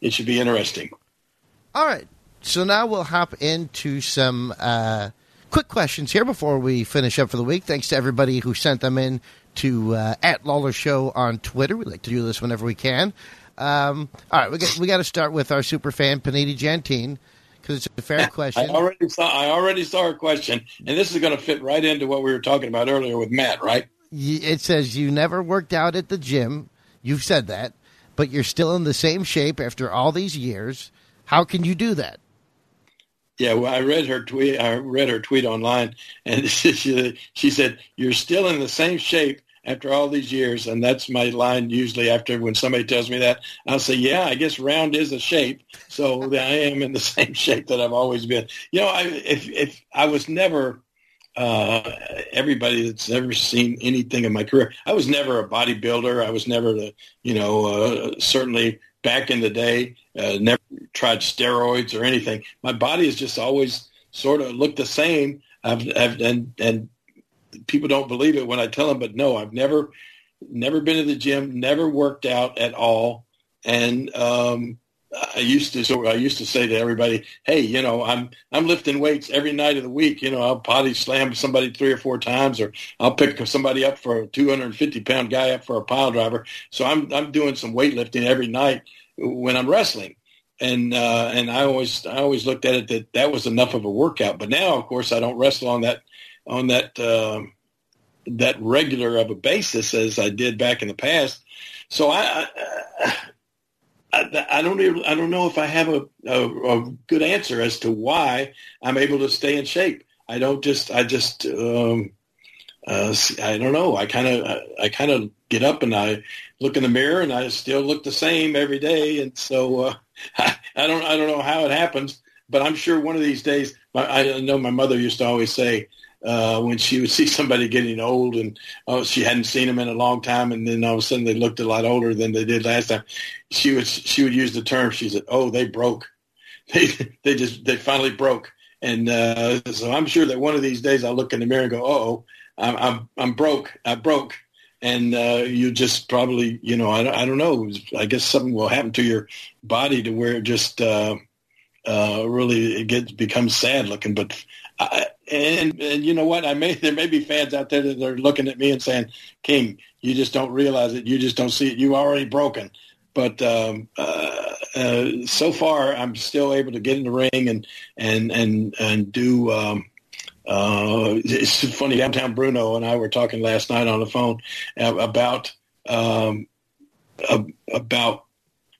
it should be interesting. All right. So now we'll hop into some uh, quick questions here before we finish up for the week. Thanks to everybody who sent them in to uh, at Lawler Show on Twitter. We like to do this whenever we can. Um, all right, we got, we got to start with our super fan Paniti Jantine because it's a fair question. I already saw I already saw her question, and this is going to fit right into what we were talking about earlier with Matt, right? It says you never worked out at the gym. You've said that, but you're still in the same shape after all these years. How can you do that? Yeah, well, I read her tweet. I read her tweet online, and [LAUGHS] she, she said, "You're still in the same shape after all these years." And that's my line usually after when somebody tells me that. I'll say, "Yeah, I guess round is a shape, so I am in the [LAUGHS] same shape that I've always been." You know, I if if I was never uh, everybody that's ever seen anything in my career, I was never a bodybuilder. I was never the, you know, uh, certainly back in the day, uh, never tried steroids or anything. My body has just always sort of looked the same. I've, I've and and people don't believe it when I tell them, but no, I've never never been to the gym, never worked out at all, and um, I used to so I used to say to everybody, "Hey, you know, I'm I'm lifting weights every night of the week. You know, I'll body slam somebody three or four times, or I'll pick somebody up for a 250 pound guy up for a pile driver. So I'm I'm doing some weightlifting every night when I'm wrestling, and uh, and I always I always looked at it that that was enough of a workout. But now, of course, I don't wrestle on that on that uh, that regular of a basis as I did back in the past. So I, I I, I, don't even, I don't know if I have a, a, a, good answer as to why I'm able to stay in shape. I don't just I just um, uh, I don't know. I kind of I kind of get up and I look in the mirror and I still look the same every day. And so uh, [LAUGHS] I, I don't I don't know how it happens, but I'm sure one of these days. My, I know my mother used to always say, uh, when she would [LAUGHS] see somebody getting old and oh, she hadn't seen them in a long time, and then all of a sudden they looked a lot older than they did last time. She would she would use the term. She said, "Oh, they broke. [LAUGHS] They they just they finally broke." And uh, so I'm sure that one of these days I'll look in the mirror and go, "Oh, I'm I'm, I'm broke. I broke." And uh, you just probably, you know, I, I don't know. I guess something will happen to your body to where it just uh, uh, really it gets becomes sad looking. But And and you know what? I may there may be fans out there that are looking at me and saying, "King, you just don't realize it. You just don't see it. You already broken." But um, uh, uh, so far, I'm still able to get in the ring and and and and do. Um, uh, it's funny. Downtown Bruno and I were talking last night on the phone about um, about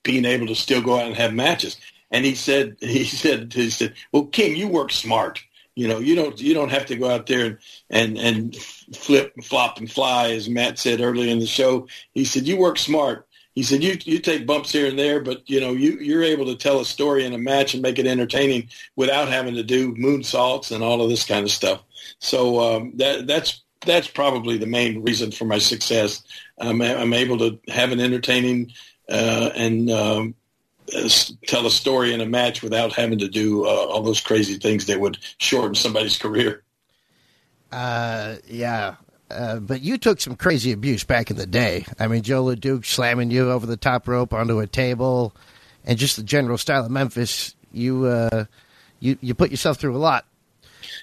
being able to still go out and have matches. And he said, he said, he said, well, King, you work smart. You know, you don't you don't have to go out there and and and flip, and flop, and fly, as Matt said earlier in the show. He said you work smart. He said you you take bumps here and there, but you know you you're able to tell a story in a match and make it entertaining without having to do moonsaults and all of this kind of stuff. So um, that that's that's probably the main reason for my success. I'm, I'm able to have an entertaining uh, and um, tell a story in a match without having to do uh, all those crazy things that would shorten somebody's career. Uh, yeah. Uh, but you took some crazy abuse back in the day. I mean, Joe LeDuc slamming you over the top rope onto a table, and just the general style of Memphis. You uh, you you put yourself through a lot.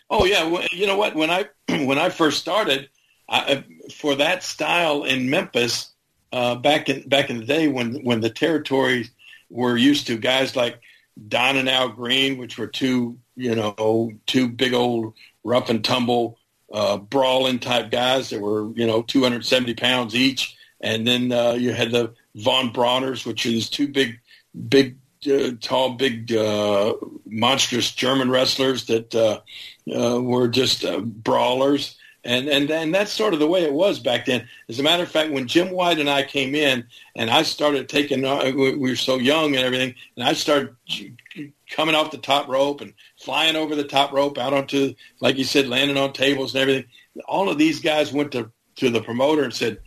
Oh yeah, well, you know what? When I [CLEARS THROAT] when I first started, I, for that style in Memphis uh, back in back in the day when when the territory we're used to guys like Don and Al Green, which were two, you know, two big old rough and tumble uh, brawling type guys that were, you know, 270 pounds each. And then uh, you had the Von Brauners, which is two big, big, uh, tall, big, uh, monstrous German wrestlers that uh, uh, were just brawlers. And, and and that's sort of the way it was back then. As a matter of fact, when Jim White and I came in, and I started taking, we were so young and everything, and I started coming off the top rope and flying over the top rope out onto, like you said, landing on tables and everything. All of these guys went to to the promoter and said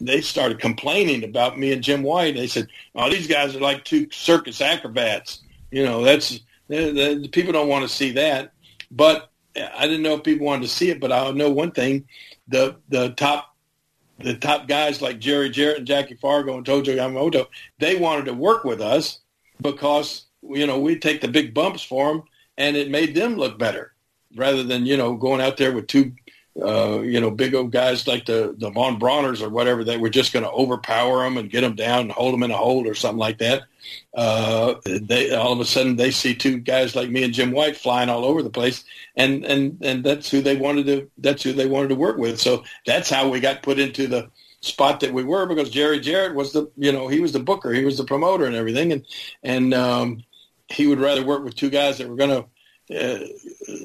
they started complaining about me and Jim White. They said, "Oh, these guys are like two circus acrobats." You know, that's the people don't want to see that, but I didn't know if people wanted to see it, but I know one thing: the the top the top guys like Jerry Jarrett and Jackie Fargo and Tojo Yamamoto, they wanted to work with us because you know we take the big bumps for them, and it made them look better rather than you know going out there with two uh, you know, big old guys like the the Von Brauners or whatever that were just going to overpower them and get them down and hold them in a hold or something like that. Uh, they all of a sudden they see two guys like me and Jim White flying all over the place, and and and that's who they wanted to that's who they wanted to work with. So that's how we got put into the spot that we were because Jerry Jarrett was the you know he was the booker, he was the promoter and everything, and and um, he would rather work with two guys that were going to uh,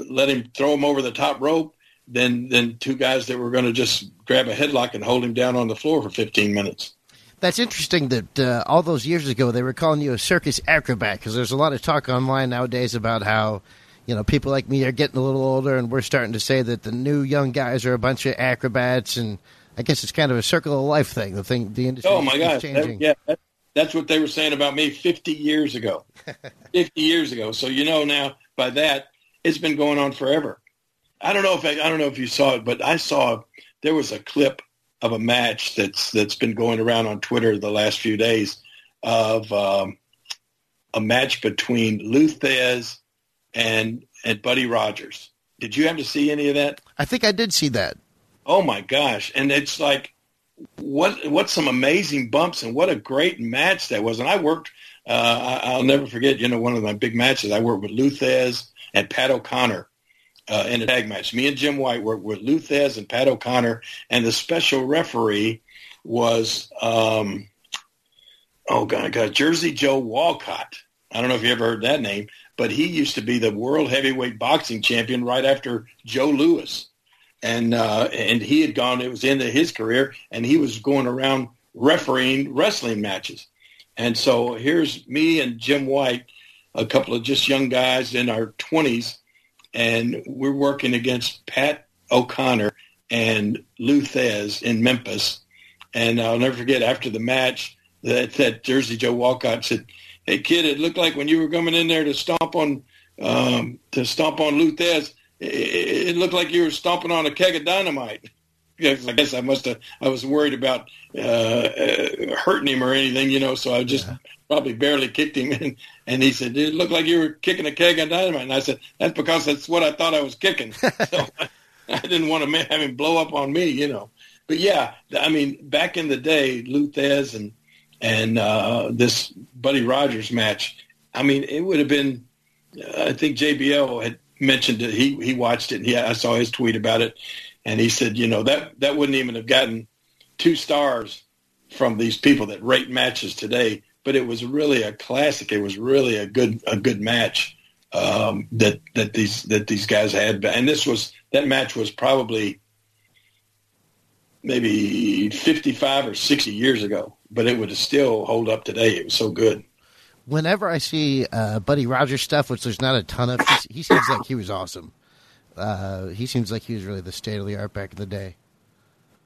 let him throw him over the top rope than than two guys that were going to just grab a headlock and hold him down on the floor for 15 minutes. That's interesting that uh, all those years ago they were calling you a circus acrobat because there's a lot of talk online nowadays about how you know people like me are getting a little older and we're starting to say that the new young guys are a bunch of acrobats and I guess it's kind of a circle of life thing. The thing the industry oh my is changing. That, yeah that, that's what they were saying about me 50 years ago [LAUGHS] 50 years ago so you know now by that it's been going on forever I don't know if I, I don't know if you saw it, but I saw there was a clip of a match that's that's been going around on Twitter the last few days of um, a match between Lou Thesz and and Buddy Rogers. Did you have to see any of that? I think I did see that. Oh my gosh! And it's like what what some amazing bumps and what a great match that was. And I worked. Uh, I, will never forget. You know, one of my big matches. I worked with Lou Thesz and Pat O'Connor uh, in a tag match. Me and Jim White were with Lou Thesz and Pat O'Connor, and the special referee was um, oh god, god, Jersey Joe Walcott. I don't know if you ever heard that name, but he used to be the world heavyweight boxing champion right after Joe Louis, and uh, and he had gone. It was into his career, and he was going around refereeing wrestling matches. And so here's me and Jim White, a couple of just young guys in our twenties and we're working against Pat O'Connor and Lou Thesz in Memphis. And I'll never forget after the match that, that Jersey Joe Walcott said, "Hey kid, it looked like when you were coming in there to stomp on um, to stomp on Lou Thesz, it, it looked like you were stomping on a keg of dynamite." I guess I must have. I was worried about uh, uh, hurting him or anything, you know. So I just yeah. probably barely kicked him, [LAUGHS] and, and he said, "It looked like you were kicking a keg of dynamite." And I said, "That's because that's what I thought I was kicking." [LAUGHS] so I, I didn't want to have him blow up on me, you know. But yeah, I mean, back in the day, Lou Thesz and and uh, this Buddy Rogers match. I mean, it would have been. Uh, I think JBL had mentioned it. He he watched it. And he, I saw his tweet about it and he said, you know, that that wouldn't even have gotten two stars from these people that rate matches today. But it was really a classic. It was really a good a good match um, that that these that these guys had. And this was that match was probably maybe 55 or 60 years ago, but it would still hold up today. It was so good. Whenever I see uh, Buddy Rogers stuff, which there's not a ton of, he seems like he was awesome. Uh, he seems like he was really the state of the art back in the day.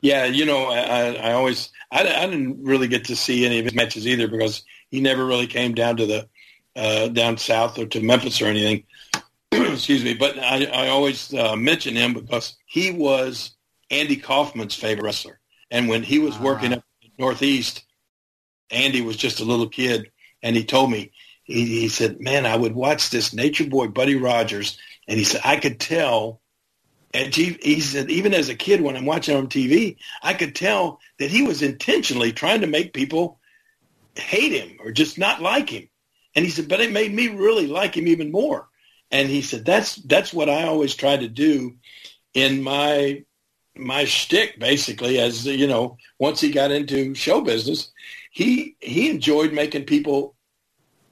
Yeah, you know, I, I always I, I, didn't really get to see any of his matches either because he never really came down to the uh, down south or to Memphis or anything. [CLEARS THROAT] Excuse me, but I, I always uh, mention him because he was Andy Kaufman's favorite wrestler, and when he was uh working up the Northeast, Andy was just a little kid, and he told me he, he said, "Man, I would watch this Nature Boy Buddy Rogers." And he said, I could tell, and he said, even as a kid when I'm watching on TV, I could tell that he was intentionally trying to make people hate him or just not like him. And he said, but it made me really like him even more. And he said, that's, that's what I always try to do in my, my shtick, basically, as, you know, once he got into show business, he, he enjoyed making people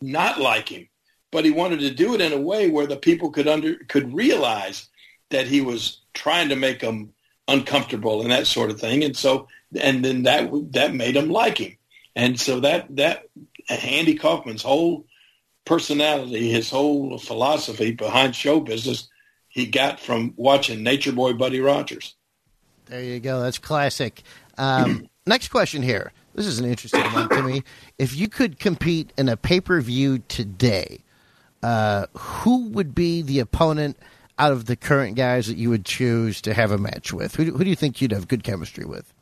not like him but he wanted to do it in a way where the people could under could realize that he was trying to make them uncomfortable and that sort of thing. And so, and then that that made them like him. And so that that Andy Kaufman's whole personality, his whole philosophy behind show business, he got from watching Nature Boy Buddy Rogers. There you go. That's classic. Um, [CLEARS THROAT] next question here. This is an interesting one to me. If you could compete in a pay per view today, uh, who would be the opponent out of the current guys that you would choose to have a match with? Who, who do you think you'd have good chemistry with?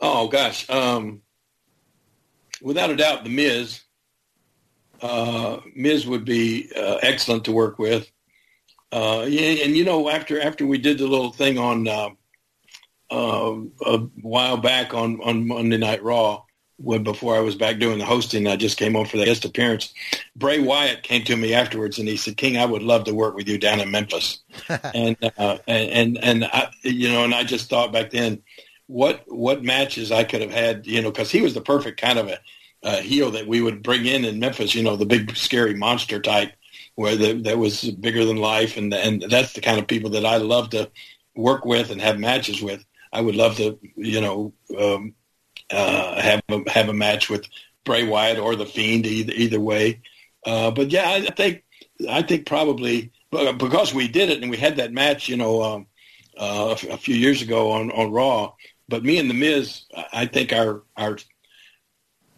Oh gosh, um, without a doubt, the Miz. Uh, Miz would be uh, excellent to work with. uh, yeah, and you know, after after we did the little thing on uh, uh, a while back on on Monday Night Raw, when before I was back doing the hosting, I just came on for the guest appearance. Bray Wyatt came to me afterwards and he said, "King, I would love to work with you down in Memphis." [LAUGHS] and, uh, and and and I, you know, and I just thought back then, what what matches I could have had, you know, because he was the perfect kind of a, a heel that we would bring in in Memphis, you know, the big scary monster type, where the, that was bigger than life, and and that's the kind of people that I love to work with and have matches with. I would love to, you know. Um, uh, have a, have a match with Bray Wyatt or the Fiend either either way. Uh, but yeah, I think I think probably because we did it and we had that match, you know, um, uh, a few years ago on on Raw. But me and the Miz, I think our our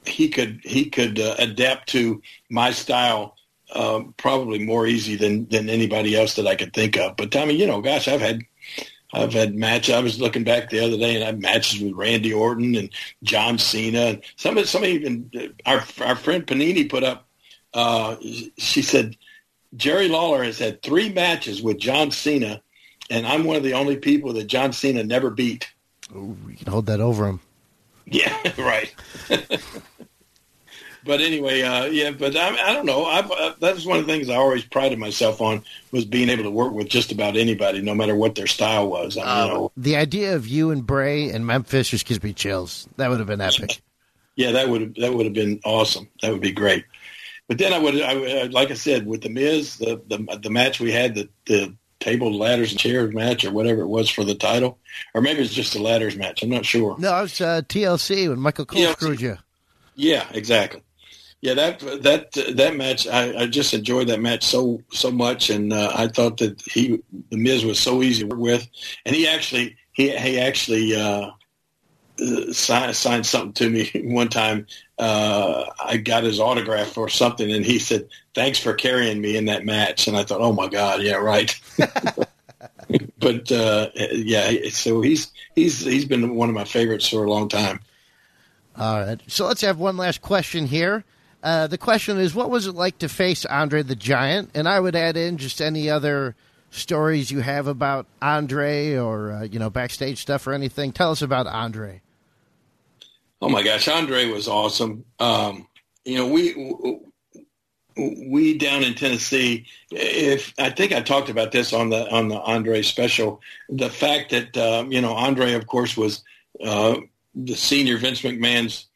he could he could uh, adapt to my style um, probably more easy than than anybody else that I could think of. But Tommy, you know, gosh, I've had I've had matches. I was looking back the other day, and I had matches with Randy Orton and John Cena, and some of some even our our friend Panini put up. Uh, she said Jerry Lawler has had three matches with John Cena, and I'm one of the only people that John Cena never beat. Ooh, you can hold that over him. Yeah, [LAUGHS] right. [LAUGHS] but anyway, uh, yeah, but I, I don't know. I've, uh, that was one of the things I always prided myself on was being able to work with just about anybody, no matter what their style was. I mean, uh, you know, the idea of you and Bray and Memphis just gives me chills. That would have been epic. [LAUGHS] Yeah, that would have that would have been awesome. That would be great. But then I would, I, like I said, with the Miz, the the, the match we had, the the table, ladders, and chairs match, or whatever it was for the title, or maybe it's just a ladders match. I'm not sure. No, it was uh, TLC when Michael Cole TLC. screwed you. Yeah, exactly yeah, that that that match, I, I, just enjoyed that match so so much, and uh, I thought that he, the Miz, was so easy to work with, and he actually he he actually uh, signed, signed something to me [LAUGHS] one time. Uh, I got his autograph or something, and he said, "Thanks for carrying me in that match." And I thought, "Oh my God, yeah, right." [LAUGHS] but uh, yeah, so he's he's he's been one of my favorites for a long time. All right, so let's have one last question here. Uh, the question is, what was it like to face Andre the Giant? And I would add in just any other stories you have about Andre or uh, you know backstage stuff or anything. Tell us about Andre. Oh my gosh, Andre was awesome. Um, you know, we we down in Tennessee. If I think I talked about this on the on the Andre special, the fact that um, you know Andre, of course, was uh, the senior Vince McMahon's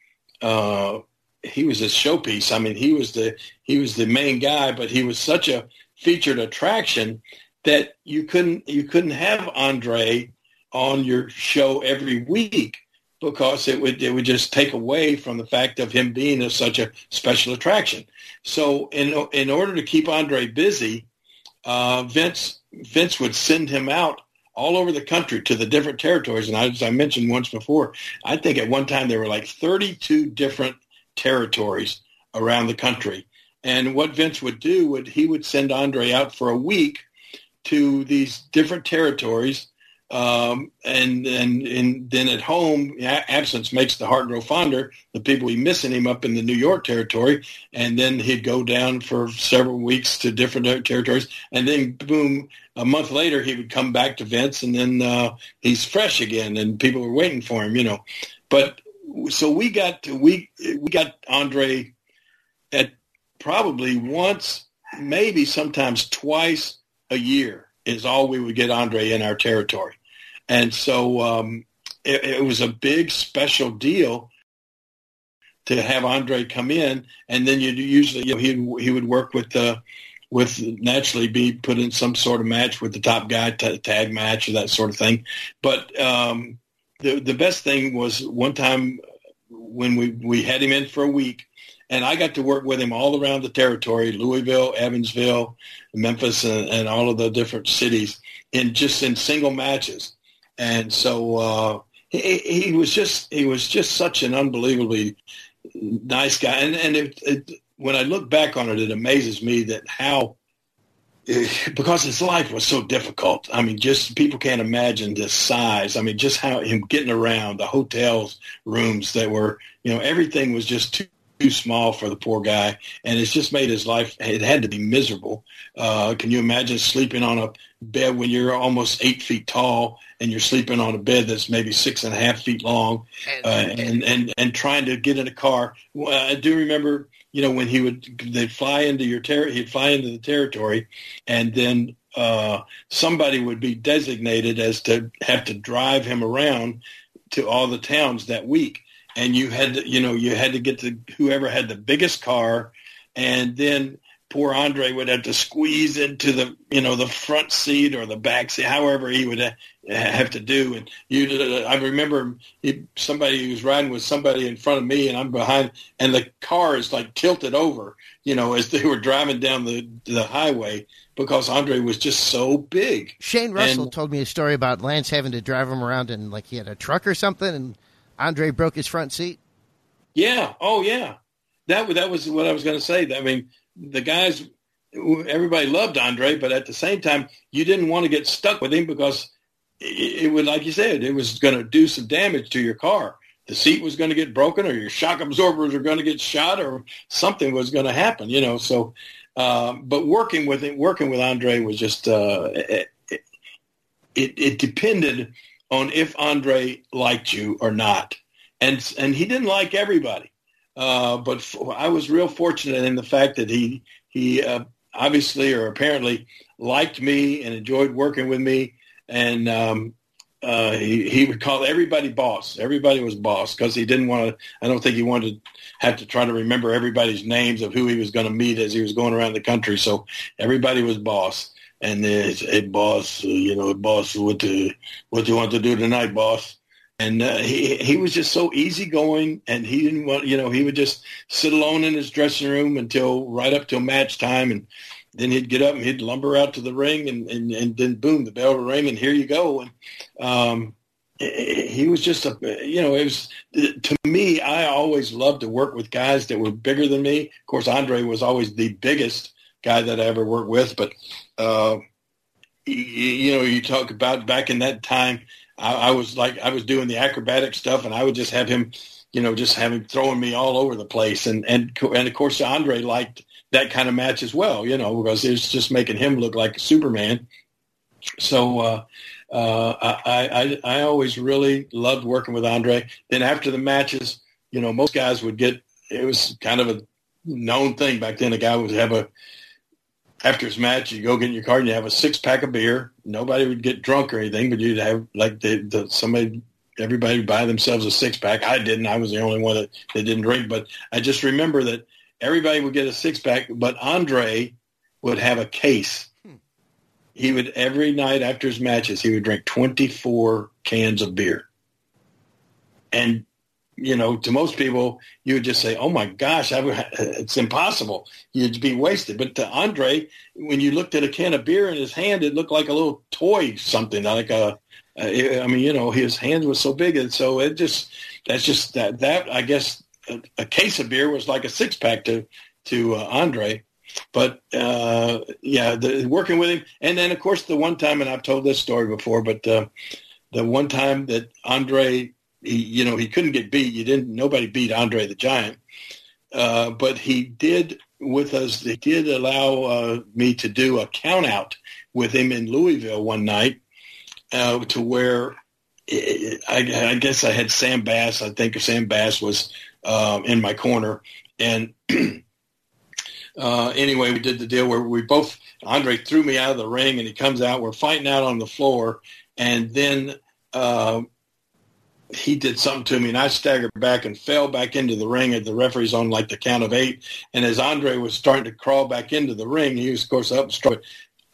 uh, he was a showpiece. I mean, he was the he was the main guy, but he was such a featured attraction that you couldn't you couldn't have Andre on your show every week because it would it would just take away from the fact of him being a, such a special attraction. So in in order to keep Andre busy, uh, Vince Vince would send him out all over the country to the different territories. And as I mentioned once before, I think at one time there were like 32 different territories around the country. And what Vince would do would he would send Andre out for a week to these different territories, um, and, and and then at home, absence makes the heart grow fonder. The people be missing him up in the New York territory, and then he'd go down for several weeks to different territories, and then boom, a month later he would come back to Vince, and then uh, he's fresh again, and people were waiting for him, you know. But so we got we we got Andre at probably once, maybe sometimes twice a year is all we would get Andre in our territory, and so um, it, it was a big special deal to have Andre come in, and then you usually you know, he he would work with the with naturally be put in some sort of match with the top guy, t- tag match or that sort of thing. But um, the the best thing was one time when we we had him in for a week, and I got to work with him all around the territory, Louisville, Evansville, Memphis, and, and all of the different cities, in just in single matches. And so uh, he, he was just he was just such an unbelievably nice guy. And and it, it, when I look back on it, it amazes me that how because his life was so difficult. I mean, just people can't imagine this size. I mean, just how him getting around the hotels rooms that were, you know, everything was just too too small for the poor guy, and it's just made his life. It had to be miserable. Uh, can you imagine sleeping on a bed when you're almost eight feet tall and you're sleeping on a bed that's maybe six and a half feet long, uh, and and and trying to get in a car? Well, I do remember, you know, when he would they'd fly into your ter- he'd fly into the territory, and then uh, somebody would be designated as to have to drive him around to all the towns that week. And you had to, you know, you had to get to whoever had the biggest car, and then poor Andre would have to squeeze into the, you know, the front seat or the back seat, however he would have to do. And you, uh, I remember he, somebody who was riding with somebody in front of me, and I'm behind, and the car is like tilted over, you know, as they were driving down the the highway because Andre was just so big. Shane Russell and, told me a story about Lance having to drive him around in like he had a truck or something, and Andre broke his front seat? Yeah. Oh, yeah. That that was what I was going to say. I mean, the guys, everybody loved Andre, but at the same time, you didn't want to get stuck with him because it, it would, like you said, it was going to do some damage to your car. The seat was going to get broken, or your shock absorbers were going to get shot, or something was going to happen. You know, so. Uh, but working with it, working with Andre was just uh, it, it, it depended on if Andre liked you or not. And and he didn't like everybody, uh, but f- I was real fortunate in the fact that he he uh, obviously or apparently liked me and enjoyed working with me, and um, uh, he he would call everybody boss. Everybody was boss because he didn't want to. I don't think he wanted to have to try to remember everybody's names of who he was going to meet as he was going around the country. So everybody was boss and there's a boss, you know, boss, what do, what you want to do tonight, boss? And uh, he he was just so easygoing, and he didn't want, you know, he would just sit alone in his dressing room until right up till match time, and then he'd get up and he'd lumber out to the ring, and and, and then boom, the bell would ring, and here you go, and um, he was just a, you know, it was to me. I always loved to work with guys that were bigger than me. Of course, Andre was always the biggest guy that I ever worked with, but uh, you, you know, you talk about back in that time, I, I was like, I was doing the acrobatic stuff and I would just have him, you know, just have him throwing me all over the place. And, and, and of course, Andre liked that kind of match as well, you know, because it was just making him look like Superman. So, uh, uh, I, I, I always really loved working with Andre. Then after the matches, you know, most guys would get, it was kind of a known thing back then. A guy would have a, after his match, you go get in your car and you have a six pack of beer. Nobody would get drunk or anything, but you'd have like the, the somebody, everybody would buy themselves a six pack. I didn't. I was the only one that, that didn't drink, but I just remember that everybody would get a six pack, but Andre would have a case. Hmm. He would every night after his matches, he would drink 24 cans of beer. And you know, to most people, you would just say, "Oh my gosh, I, it's impossible." You'd be wasted. But to Andre, when you looked at a can of beer in his hand, it looked like a little toy, something like a. I mean, you know, his hands were so big, and so it just that's just that that I guess a, a case of beer was like a six pack to to uh, Andre. But uh, yeah, the, working with him, and then of course the one time, and I've told this story before, but uh, the one time that Andre he, you know, he couldn't get beat. You didn't. Nobody beat Andre the Giant, uh, but he did with us. They did allow uh, me to do a count out with him in Louisville one night, uh, to where I, I, guess I had Sam Bass. I think Sam Bass was um, in my corner, and [CLEARS THROAT] uh, anyway, we did the deal where we both Andre threw me out of the ring, and he comes out. We're fighting out on the floor, and then uh, he did something to me and I staggered back and fell back into the ring at the referee's on like the count of eight. And as Andre was starting to crawl back into the ring, he was of course up struck.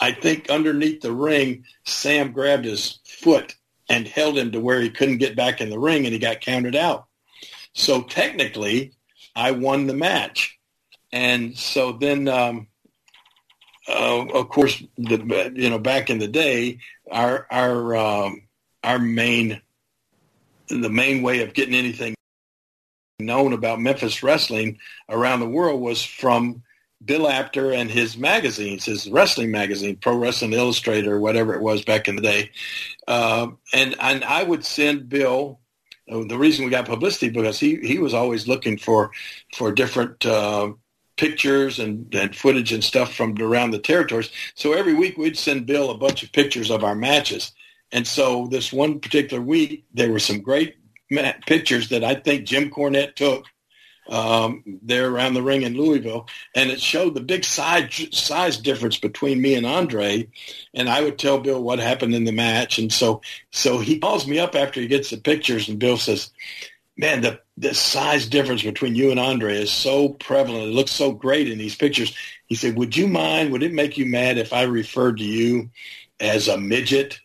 I think underneath the ring, Sam grabbed his foot and held him to where he couldn't get back in the ring and he got counted out. So technically I won the match. And so then, um, uh, of course, the, you know, back in the day, our, our, um, our main the main way of getting anything known about Memphis wrestling around the world was from Bill Apter and his magazines, his wrestling magazine, Pro Wrestling Illustrator, whatever it was back in the day. Uh, and, and I would send Bill uh, the reason we got publicity because he he was always looking for for different. Uh, pictures and, and footage and stuff from around the territories. So every week we'd send Bill a bunch of pictures of our matches. And so this one particular week, there were some great pictures that I think Jim Cornette took um, there around the ring in Louisville, and it showed the big size size difference between me and Andre. And I would tell Bill what happened in the match, and so so he calls me up after he gets the pictures, and Bill says, "Man, the the size difference between you and Andre is so prevalent. It looks so great in these pictures." He said, "Would you mind? Would it make you mad if I referred to you as a midget?"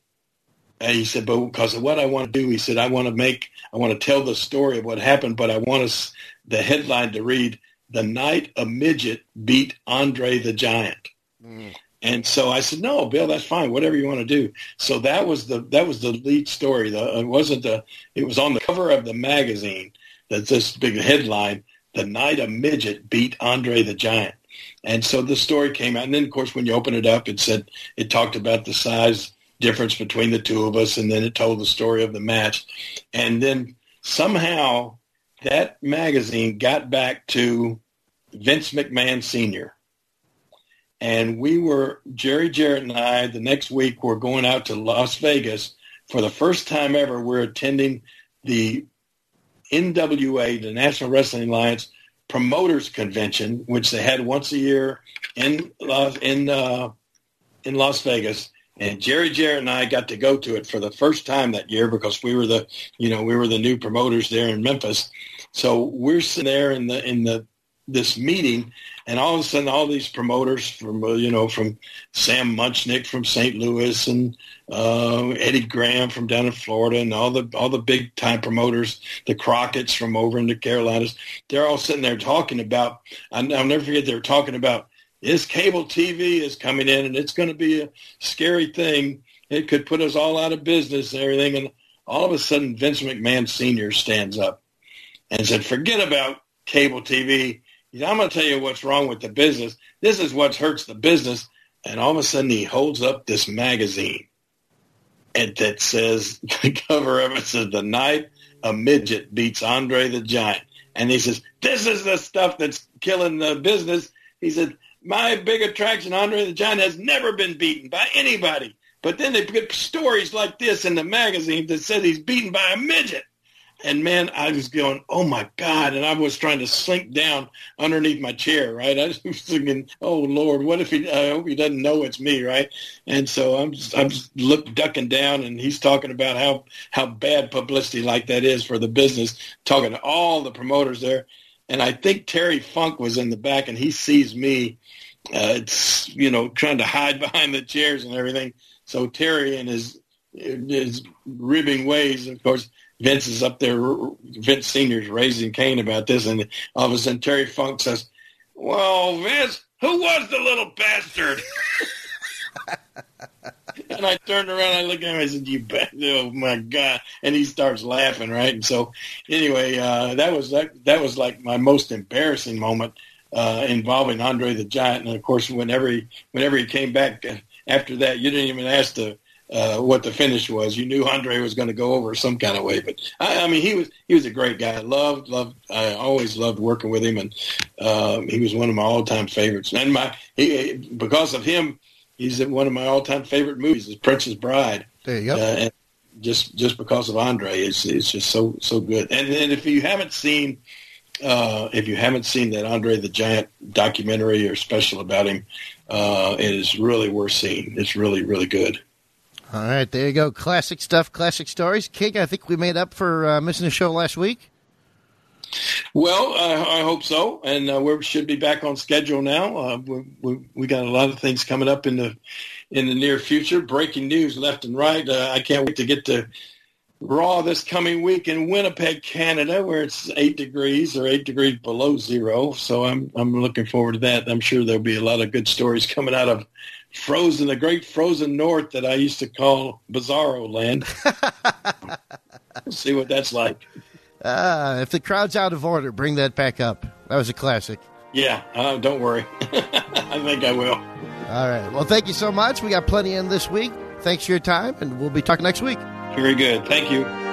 And he said, but because of what I want to do, he said, I want to make, I want to tell the story of what happened, but I want us, the headline to read, the night a midget beat Andre the Giant. Mm. And so I said, no, Bill, that's fine. Whatever you want to do. So that was the, that was the lead story. The, it wasn't the, it was on the cover of the magazine that this big headline, the night a midget beat Andre the Giant. And so the story came out. And then, of course, when you open it up, it said, it talked about the size difference between the two of us, and then it told the story of the match. And then somehow that magazine got back to Vince McMahon Sr. And we were, Jerry Jarrett and I, the next week, were going out to Las Vegas. For the first time ever, we're attending the NWA, the National Wrestling Alliance Promoters Convention, which they had once a year in in uh, in Las Vegas. And Jerry Jarrett and I got to go to it for the first time that year because we were the, you know, we were the new promoters there in Memphis. So we're sitting there in the in the this meeting, and all of a sudden, all these promoters from uh, you know from Sam Muchnick from St. Louis and uh, Eddie Graham from down in Florida, and all the all the big time promoters, the Crockett's from over in the Carolinas, they're all sitting there talking about. I'll never forget they were talking about this cable TV is coming in and it's going to be a scary thing. It could put us all out of business and everything. And all of a sudden, Vince McMahon Sr. stands up and said, forget about cable TV. I'm going to tell you what's wrong with the business. This is what hurts the business. And all of a sudden, he holds up this magazine and that says, [LAUGHS] the cover of it says, The Night a Midget Beats Andre the Giant. And he says, this is the stuff that's killing the business. He said, my big attraction, Andre the Giant, has never been beaten by anybody. But then they put stories like this in the magazine that said he's beaten by a midget. And man, I was going, oh my God. And I was trying to sink down underneath my chair, right? [LAUGHS] I was thinking, oh Lord, what if he, I hope he doesn't know it's me, right? And so I'm just, I'm just look, ducking down and he's talking about how, how bad publicity like that is for the business, talking to all the promoters there. And I think Terry Funk was in the back and he sees me uh, it's you know trying to hide [LAUGHS] behind the chairs and everything. So Terry and his his ribbing ways, of course, Vince is up there. Vince Senior's raising Cain about this, and all of a sudden Terry Funk says, "Well, Vince, who was the little bastard?" [LAUGHS] and I turned around, I looked at him, I said, "You bet! Oh my god!" And he starts laughing, right? And so, anyway, uh, that was that. That was like my most embarrassing moment uh, involving Andre the Giant. And of course, whenever he whenever he came back after that, you didn't even ask the uh, what the finish was. You knew Andre was going to go over some kind of way. But I, I mean, he was he was a great guy. I loved loved. I always loved working with him, and uh, he was one of my all time favorites. And my he, because of him, he's in one of my all time favorite movies, is Princess Bride. There you go. Uh, and just just because of Andre, it's it's just so so good. And then if you haven't seen uh, if you haven't seen that Andre the Giant documentary or special about him, uh, it is really worth seeing. It's really, really good. All right, there you go. Classic stuff, classic stories. King, I think we made up for uh, missing the show last week. Well, I hope so, and uh, we should be back on schedule now. Uh, we, we, we got a lot of things coming up in the in the near future. Breaking news left and right. Uh, I can't wait to get to Raw this coming week in Winnipeg, Canada, where it's eight degrees or eight degrees below zero. So I'm I'm looking forward to that. I'm sure there'll be a lot of good stories coming out of frozen, the great frozen north that I used to call Bizarro Land. [LAUGHS] see what that's like. Uh, if the crowd's out of order, bring that back up. That was a classic. Yeah, uh, don't worry. [LAUGHS] I think I will. All right. Well, thank you so much. We got plenty in this week. Thanks for your time, and we'll be talking next week. Very good. Thank you.